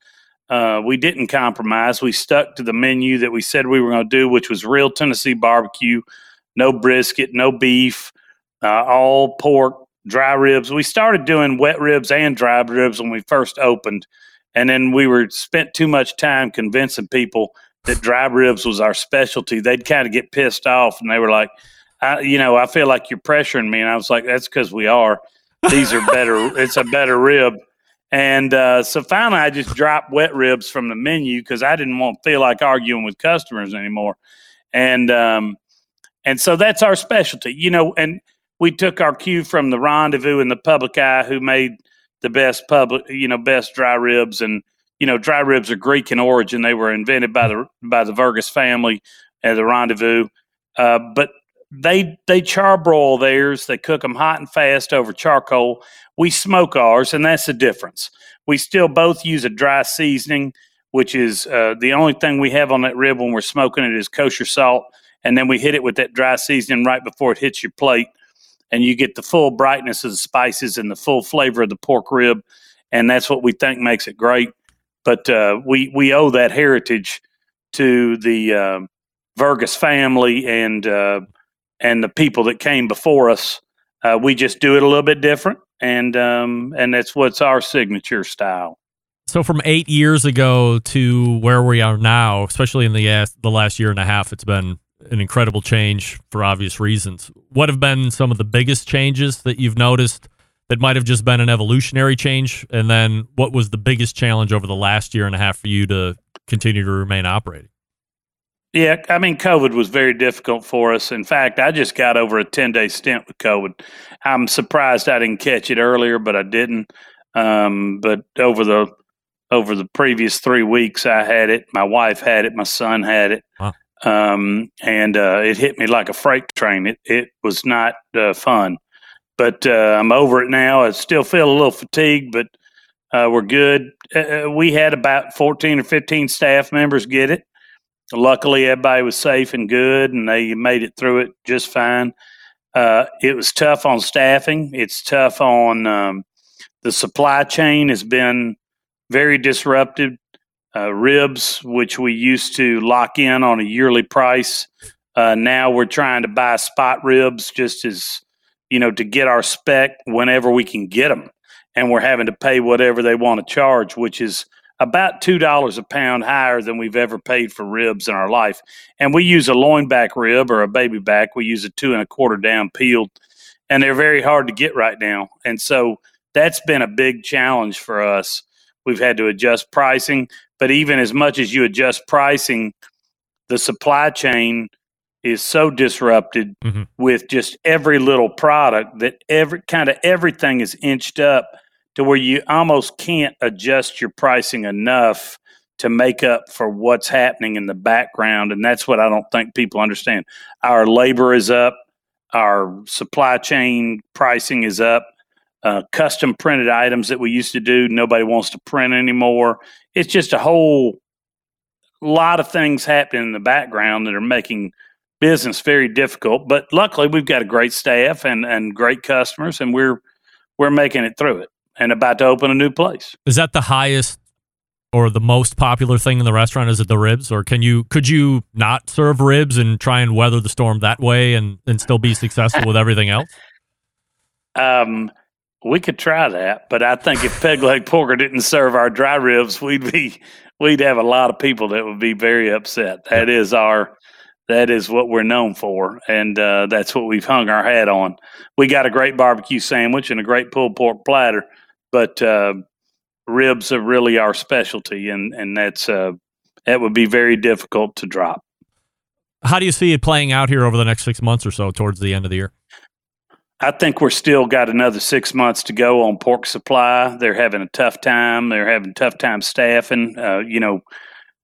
uh, we didn't compromise. We stuck to the menu that we said we were going to do, which was real Tennessee barbecue, no brisket, no beef, uh, all pork, dry ribs. We started doing wet ribs and dry ribs when we first opened, and then we were spent too much time convincing people that dry ribs was our specialty. They'd kind of get pissed off, and they were like, I, "You know, I feel like you're pressuring me," and I was like, "That's because we are. These are better. it's a better rib." And uh, so finally, I just dropped wet ribs from the menu because I didn't want to feel like arguing with customers anymore. And um, and so that's our specialty, you know. And we took our cue from the Rendezvous and the Public Eye, who made the best public, you know, best dry ribs. And you know, dry ribs are Greek in origin; they were invented by the by the Vergos family at the Rendezvous. Uh, but they they charbroil theirs. They cook them hot and fast over charcoal. We smoke ours, and that's the difference. We still both use a dry seasoning, which is uh, the only thing we have on that rib when we're smoking it is kosher salt, and then we hit it with that dry seasoning right before it hits your plate, and you get the full brightness of the spices and the full flavor of the pork rib, and that's what we think makes it great. But uh, we we owe that heritage to the uh, Vergos family and uh, and the people that came before us. Uh, we just do it a little bit different, and um, and that's what's our signature style. So from eight years ago to where we are now, especially in the the last year and a half, it's been an incredible change for obvious reasons. What have been some of the biggest changes that you've noticed that might have just been an evolutionary change? And then what was the biggest challenge over the last year and a half for you to continue to remain operating? Yeah, I mean, COVID was very difficult for us. In fact, I just got over a 10 day stint with COVID. I'm surprised I didn't catch it earlier, but I didn't. Um, but over the over the previous three weeks, I had it. My wife had it. My son had it. Wow. Um, and uh, it hit me like a freight train. It, it was not uh, fun, but uh, I'm over it now. I still feel a little fatigued, but uh, we're good. Uh, we had about 14 or 15 staff members get it luckily everybody was safe and good and they made it through it just fine uh, it was tough on staffing it's tough on um, the supply chain has been very disrupted uh, ribs which we used to lock in on a yearly price uh, now we're trying to buy spot ribs just as you know to get our spec whenever we can get them and we're having to pay whatever they want to charge which is about two dollars a pound higher than we've ever paid for ribs in our life. And we use a loin back rib or a baby back. We use a two and a quarter down peeled, and they're very hard to get right now. And so that's been a big challenge for us. We've had to adjust pricing, but even as much as you adjust pricing, the supply chain is so disrupted Mhm. with just every little product that every kind of everything is inched up to where you almost can't adjust your pricing enough to make up for what's happening in the background. And that's what I don't think people understand. Our labor is up, our supply chain pricing is up. Uh, custom printed items that we used to do, nobody wants to print anymore. It's just a whole lot of things happening in the background that are making business very difficult. But luckily, we've got a great staff and, and great customers, and we're we're making it through it and about to open a new place. Is that the highest or the most popular thing in the restaurant? Is it the ribs, or can you could you not serve ribs and try and weather the storm that way and and still be successful with everything else? Um, we could try that, but I think if Peg Leg Porker didn't serve our dry ribs, we'd be we'd have a lot of people that would be very upset. That is our that is what we're known for, and uh, that's what we've hung our hat on. We got a great barbecue sandwich and a great pulled pork platter, but uh, ribs are really our specialty, and and that's uh, that would be very difficult to drop. How do you see it playing out here over the next six months or so towards the end of the year? I think we're still got another six months to go on pork supply. They're having a tough time. They're having a tough time staffing. Uh, you know,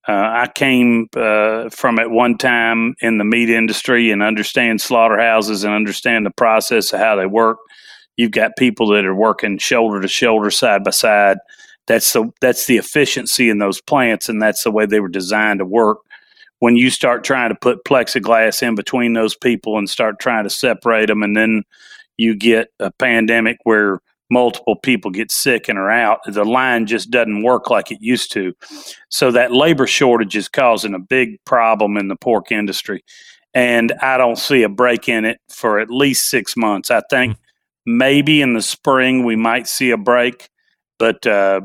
Uh, I came uh, from at one time in the meat industry and understand slaughterhouses and understand the process of how they work. You've got people that are working shoulder to shoulder, side by side. That's the that's the efficiency in those plants, and that's the way they were designed to work. When you start trying to put plexiglass in between those people and start trying to separate them, and then you get a pandemic where multiple people get sick and are out, the line just doesn't work like it used to. So that labor shortage is causing a big problem in the pork industry. And I don't see a break in it for at least six months. I think maybe in the spring we might see a break, but uh,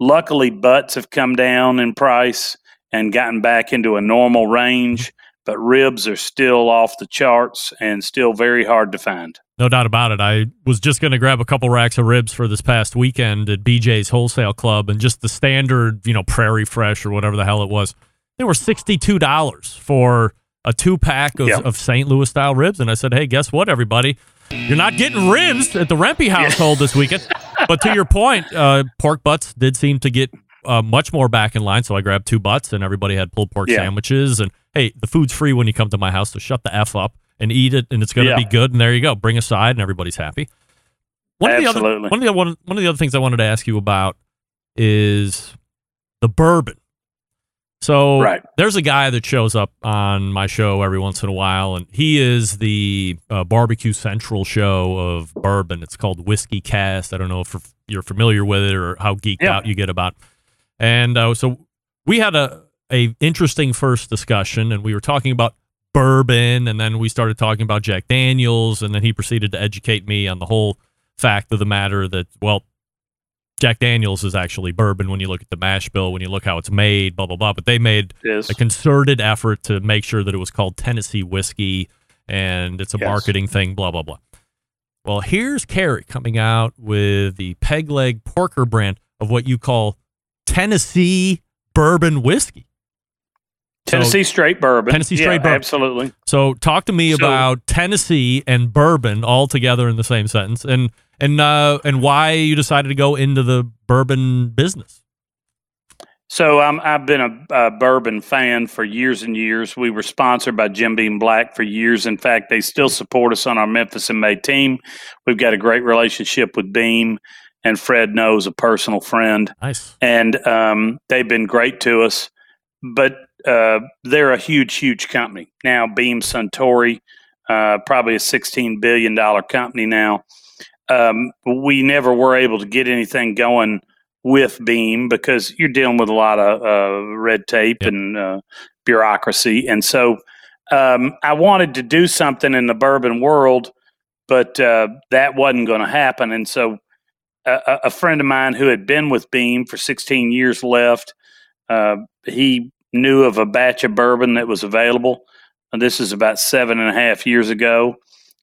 luckily butts have come down in price and gotten back into a normal range. But ribs are still off the charts and still very hard to find. No doubt about it. I was just going to grab a couple racks of ribs for this past weekend at BJ's Wholesale Club, and just the standard, you know, Prairie Fresh or whatever the hell it was. They were sixty-two dollars for a two-pack of, Yep. of St. Louis style ribs, and I said, "Hey, guess what, everybody? You're not getting ribs at the Rempe household this weekend." But to your point, uh, pork butts did seem to get uh, much more back in line, so I grabbed two butts, and everybody had pulled pork Yeah. sandwiches. And hey, the food's free when you come to my house, so shut the f up and eat it, and it's going to Yeah. be good. And there you go, bring a side, and everybody's happy. One of the other Absolutely. one of the one, one of the other things I wanted to ask you about is the bourbon. So Right. there's a guy that shows up on my show every once in a while, and he is the uh, barbecue central show of bourbon. It's called WhiskyCast. I don't know if you're familiar with it or how geeked Yeah. out you get about. And uh, so we had a a interesting first discussion, and we were talking about bourbon, and then we started talking about Jack Daniels, and then he proceeded to educate me on the whole fact of the matter that well, Jack Daniels is actually bourbon when you look at the mash bill, when you look how it's made, blah blah blah. But they made Yes. a concerted effort to make sure that it was called Tennessee whiskey, and it's a Yes. marketing thing, blah blah blah. Well, here's Carey coming out with the peg leg porker brand of what you call Tennessee bourbon whiskey. So- Tennessee straight bourbon. Tennessee straight Yeah, bourbon. Absolutely. So talk to me So- about Tennessee and bourbon all together in the same sentence, and and uh, and why you decided to go into the bourbon business. So um, I've been a, a bourbon fan for years and years. We were sponsored by Jim Beam Black for years. In fact, they still support us on our Memphis in May team. We've got a great relationship with Beam, and Fred Noe's a personal friend, Nice. and um, they've been great to us. But uh, they're a huge, huge company now. Beam Suntory, uh, probably a sixteen billion dollar company now. Um, we never were able to get anything going with Beam because you're dealing with a lot of uh, red tape and uh, bureaucracy. And so um, I wanted to do something in the bourbon world, but uh, that wasn't going to happen. And so a, a- friend of mine who had been with Beam for 16 years left. Uh, he knew of a batch of bourbon that was available. And this is about seven and a half years ago.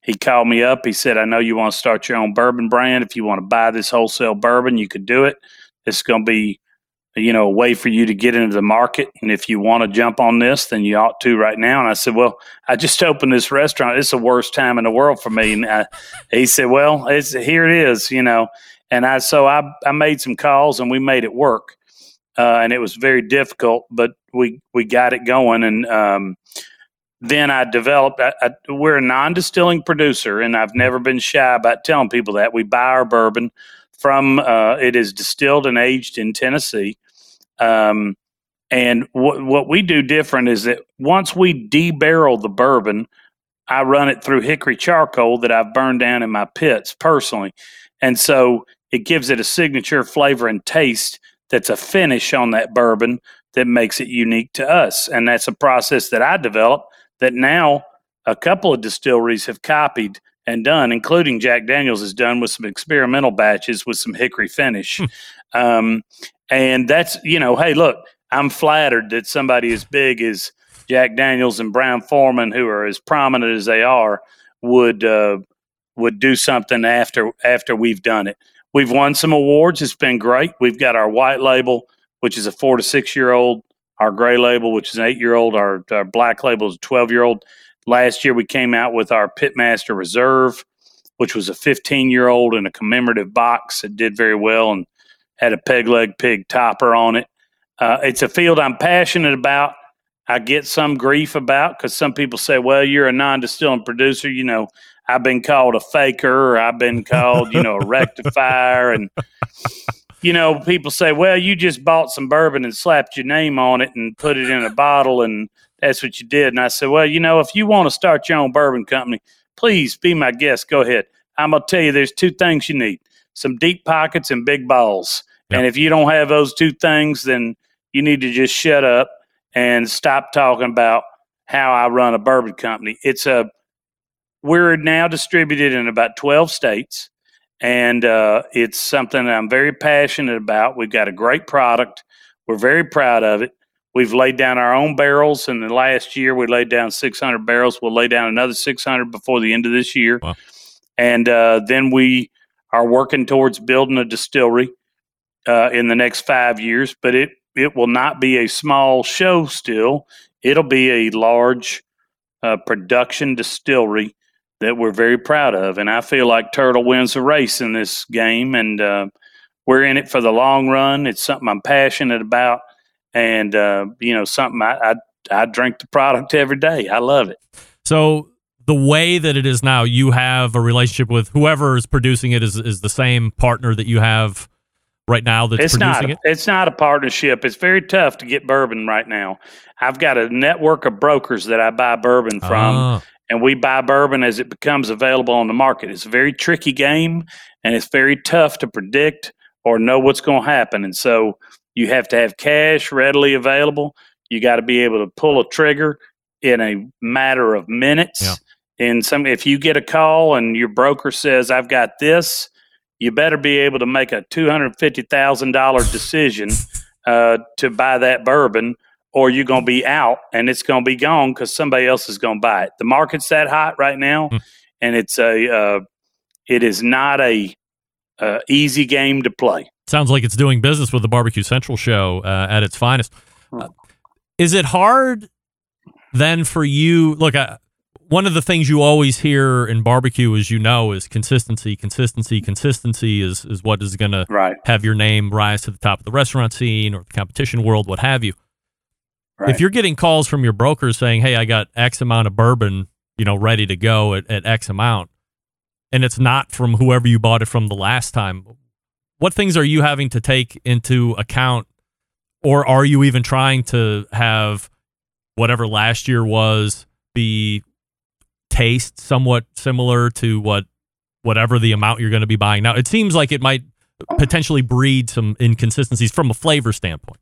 He called me up. He said, I know you want to start your own bourbon brand. If you want to buy this wholesale bourbon, you could do it. It's going to be, you know, a way for you to get into the market. And if you want to jump on this, then you ought to right now. And I said, Well, I just opened this restaurant. It's the worst time in the world for me. And I, he said, Well, it's here it is, you know. And I so I I made some calls and we made it work. Uh, and it was very difficult, but we we got it going. And um, then I developed. I, I, we're a non-distilling producer, and I've never been shy about telling people that we buy our bourbon from. Uh, it is distilled and aged in Tennessee. Um, and what what we do different is that once we debarrel the bourbon, I run it through hickory charcoal that I've burned down in my pits personally, and so it gives it a signature flavor and taste that's a finish on that bourbon that makes it unique to us. And that's a process that I developed that now a couple of distilleries have copied and done, including Jack Daniels has done with some experimental batches with some hickory finish. um, and that's, you know, hey, look, I'm flattered that somebody as big as Jack Daniels and Brown-Forman, who are as prominent as they are, would uh, would do something after after we've done it. We've won some awards. It's been great. We've got our white label, which is a four to six year old, our gray label, which is an eight year old, our, our black label is a 12 year old. Last year, we came out with our Pitmaster Reserve, which was a 15 year old in a commemorative box. It did very well and had a peg leg pig topper on it. Uh, it's a field I'm passionate about. I get some grief about because some people say, "Well, you're a non-distilling producer." You know, I've been called a faker, or I've been called, you know, a rectifier, and you know, people say, "Well, you just bought some bourbon and slapped your name on it and put it in a bottle, and that's what you did." And I said, "Well, you know, if you want to start your own bourbon company, please be my guest. Go ahead. I'm gonna tell you, there's two things you need: some deep pockets and big balls. Yep. And if you don't have those two things, then you need to just shut up and stop talking about how I run a bourbon company. It's a we're now distributed in about 12 states and uh, it's something that I'm very passionate about. We've got a great product. We're very proud of it. We've laid down our own barrels. In the last year, we laid down 600 barrels. We'll lay down another 600 before the end of this year. Wow. And uh, then we are working towards building a distillery uh, in the next five years. But it it will not be a small show. Still, it'll be a large uh, production distillery that we're very proud of. And I feel like Turtle wins the race in this game, and uh, we're in it for the long run. It's something I'm passionate about, and uh, you know, something I, I I drink the product every day. I love it. So the way that it is now, you have a relationship with whoever is producing it is is the same partner that you have right now that's it's producing not. it. It's not a partnership. It's very tough to get bourbon right now. I've got a network of brokers that I buy bourbon from, Ah, and we buy bourbon as it becomes available on the market. It's a very tricky game, and it's very tough to predict or know what's going to happen. And so you have to have cash readily available. You got to be able to pull a trigger in a matter of minutes. Yeah. And some, if you get a call and your broker says, "I've got this," you better be able to make a two hundred fifty thousand dollar decision uh, to buy that bourbon, or you're going to be out and it's going to be gone because somebody else is going to buy it. The market's that hot right now, Hmm. and it's a uh, it is not a uh, easy game to play. sounds like it's doing business with the Barbecue Central show uh, at its finest. Hmm. Uh, is it hard then for you? Look, uh, one of the things you always hear in barbecue, as you know, is consistency. Consistency. Consistency is is what is going to have your name rise to the top of the restaurant scene or the competition world, what have you. Right. If you're getting calls from your brokers saying, "Hey, I got X amount of bourbon, you know, ready to go at, at X amount," and it's not from whoever you bought it from the last time, what things are you having to take into account, or are you even trying to have whatever last year was be taste somewhat similar to what whatever the amount you're going to be buying now? It seems like it might potentially breed some inconsistencies from a flavor standpoint.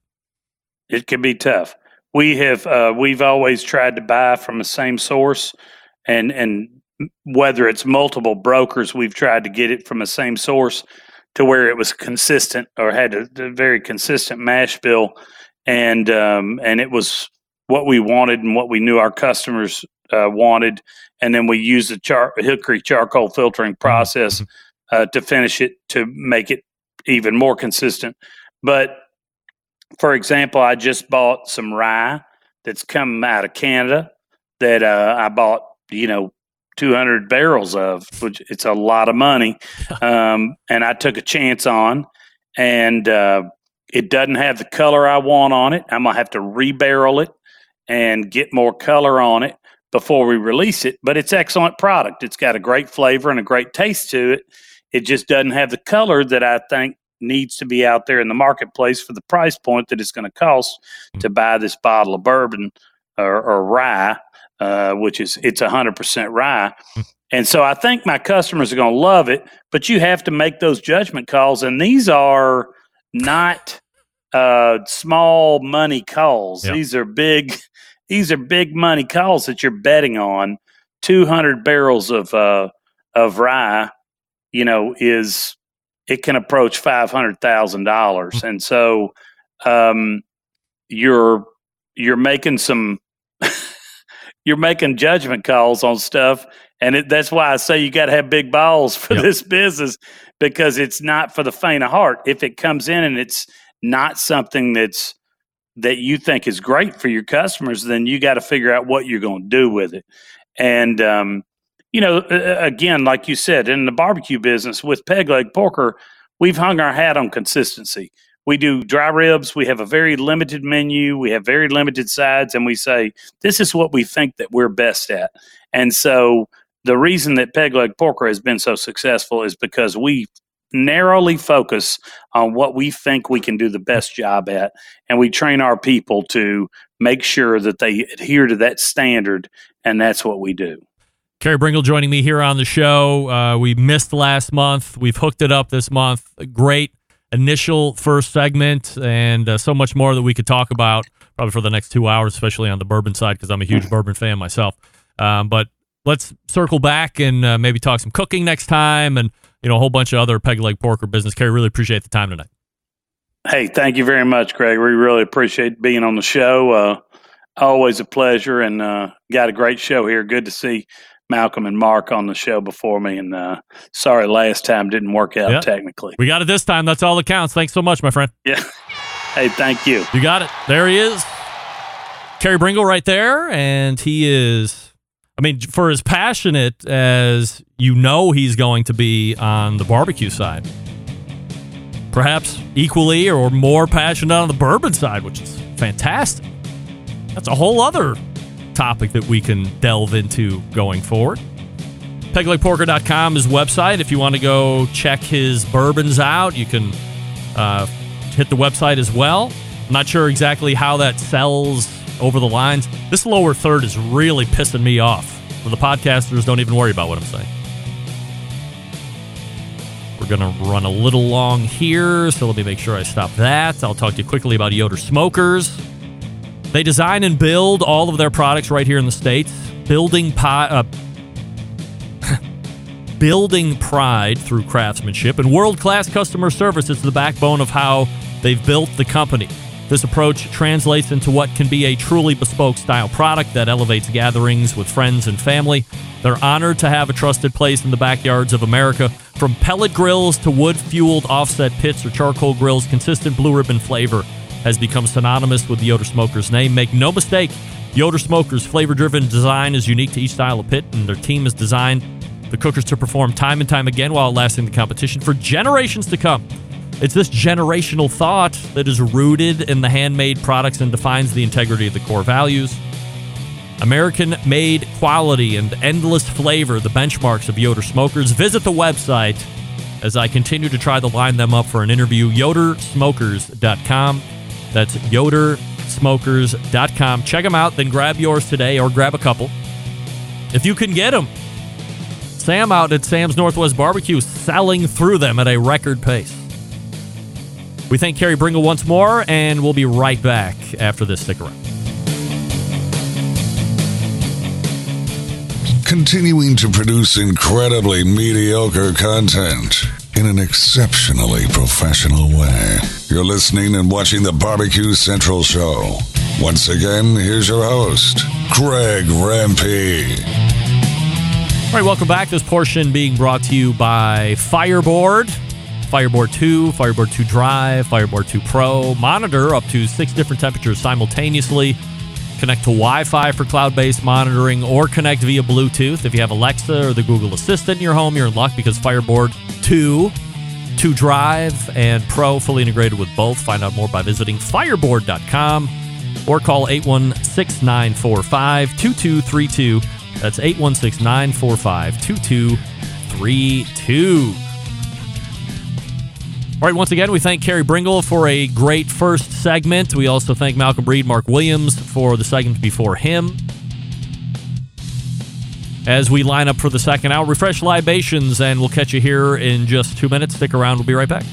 it can be tough. We have uh, we've always tried to buy from the same source, and and whether it's multiple brokers, we've tried to get it from the same source to where it was consistent or had a, a very consistent mash bill, and um, and it was what we wanted and what we knew our customers uh, wanted, and then we use the char- hickory charcoal filtering process uh, to finish it to make it even more consistent, but for example, I just bought some rye that's come out of Canada that uh, I bought, you know, 200 barrels of, which it's a lot of money. Um, and I took a chance on, and uh, it doesn't have the color I want on it. I'm going to have to rebarrel it and get more color on it before we release it. But it's excellent product. It's got a great flavor and a great taste to it. It just doesn't have the color that I think needs to be out there in the marketplace for the price point that it's going to cost to buy this bottle of bourbon or, or rye, uh, which is it's hundred percent rye. And so I think my customers are going to love it, but you have to make those judgment calls, and these are not uh, small money calls. Yeah. These are big. These are big money calls that you're betting on. Two hundred barrels of uh, of rye, you know, is it can approach five hundred thousand dollars, and so um, you're you're making some you're making judgment calls on stuff, and it, that's why I say you got to have big balls for Yep. this business because it's not for the faint of heart. If it comes in and it's not something that's that you think is great for your customers, then you got to figure out what you're going to do with it. And um, you know, again, like you said, in the barbecue business with peg leg porker, we've hung our hat on consistency. we do dry ribs. We have a very limited menu. We have very limited sides, and we say this is what we think that we're best at. And so the reason that peg leg porker has been so successful is because we narrowly focus on what we think we can do the best job at and we train our people to make sure that they adhere to that standard and that's what we do Carey Bringle joining me here on the show. Uh, we missed last month. We've hooked it up this month. Great initial first segment, and uh, so much more that we could talk about probably for the next two hours, especially on the bourbon side, because I'm a huge bourbon fan myself. Um, but let's circle back and uh, maybe talk some cooking next time and you know a whole bunch of other peg leg porker business. Carey, really appreciate the time tonight. Hey, thank you very much, Greg. We really appreciate being on the show. Uh, always a pleasure, and uh, got a great show here. Good to see Malcom and Mark on the show before me. And uh, sorry, last time didn't work out Yep. technically. We got it this time. That's all that counts. Thanks so much, my friend. Yeah. Hey, thank you. You got it. There he is. Carey Bringle right there. And he is, I mean, for as passionate as you know he's going to be on the barbecue side, perhaps equally or more passionate on the bourbon side, which is fantastic. That's a whole other topic that we can delve into going forward. PeglegPorker.com is website. If you want to go check his bourbons out, you can uh, hit the website as well. I'm not sure exactly how that sells over the lines. This lower third is really pissing me off. For the podcasters, don't even worry about what I'm saying. We're going to run a little long here, so let me make sure I stop that. I'll talk to you quickly about Yoder Smokers. They design and build all of their products right here in the States, building pi- uh, building pride through craftsmanship and world class customer service is the backbone of how they've built the company. This approach translates into what can be a truly bespoke style product that elevates gatherings with friends and family. They're honored to have a trusted place in the backyards of America. From pellet grills to wood fueled offset pits or charcoal grills, consistent blue ribbon flavor has become synonymous with the Yoder Smokers name. Make no mistake, Yoder Smokers' flavor driven design is unique to each style of pit, and their team has designed the cookers to perform time and time again while lasting the competition for generations to come. It's this generational thought that is rooted in the handmade products and defines the integrity of the core values. American made quality and endless flavor, the benchmarks of Yoder Smokers. Visit the website as I continue to try to line them up for an interview. YoderSmokers.com. That's YoderSmokers.com. Check them out, then grab yours today or grab a couple. If you can get them, Sam out at Sam's Northwest Barbecue selling through them at a record pace. We thank Carey Bringle once more, and we'll be right back after this. Stick around. continuing to produce incredibly mediocre content in an exceptionally professional way. You're listening and watching the Barbecue Central Show. Once again, here's your host, Greg Rempe. All right, welcome back. This portion being brought to you by Fireboard. Fireboard 2, Fireboard 2 Drive, Fireboard 2 Pro. Monitor up to six different temperatures simultaneously. Connect to Wi Fi for cloud based monitoring or connect via Bluetooth. If you have Alexa or the Google Assistant in your home, you're in luck because Fireboard 2, 2 Drive, and Pro fully integrated with both. Find out more by visiting fireboard.com or call 816 945 2232. That's 816 945 2232. All right, once again, we thank Carey Bringle for a great first segment. We also thank Malcom Reed, Mark Williams for the segment before him. As we line up for the second hour, refresh libations, and we'll catch you here in just two minutes. Stick around, we'll be right back.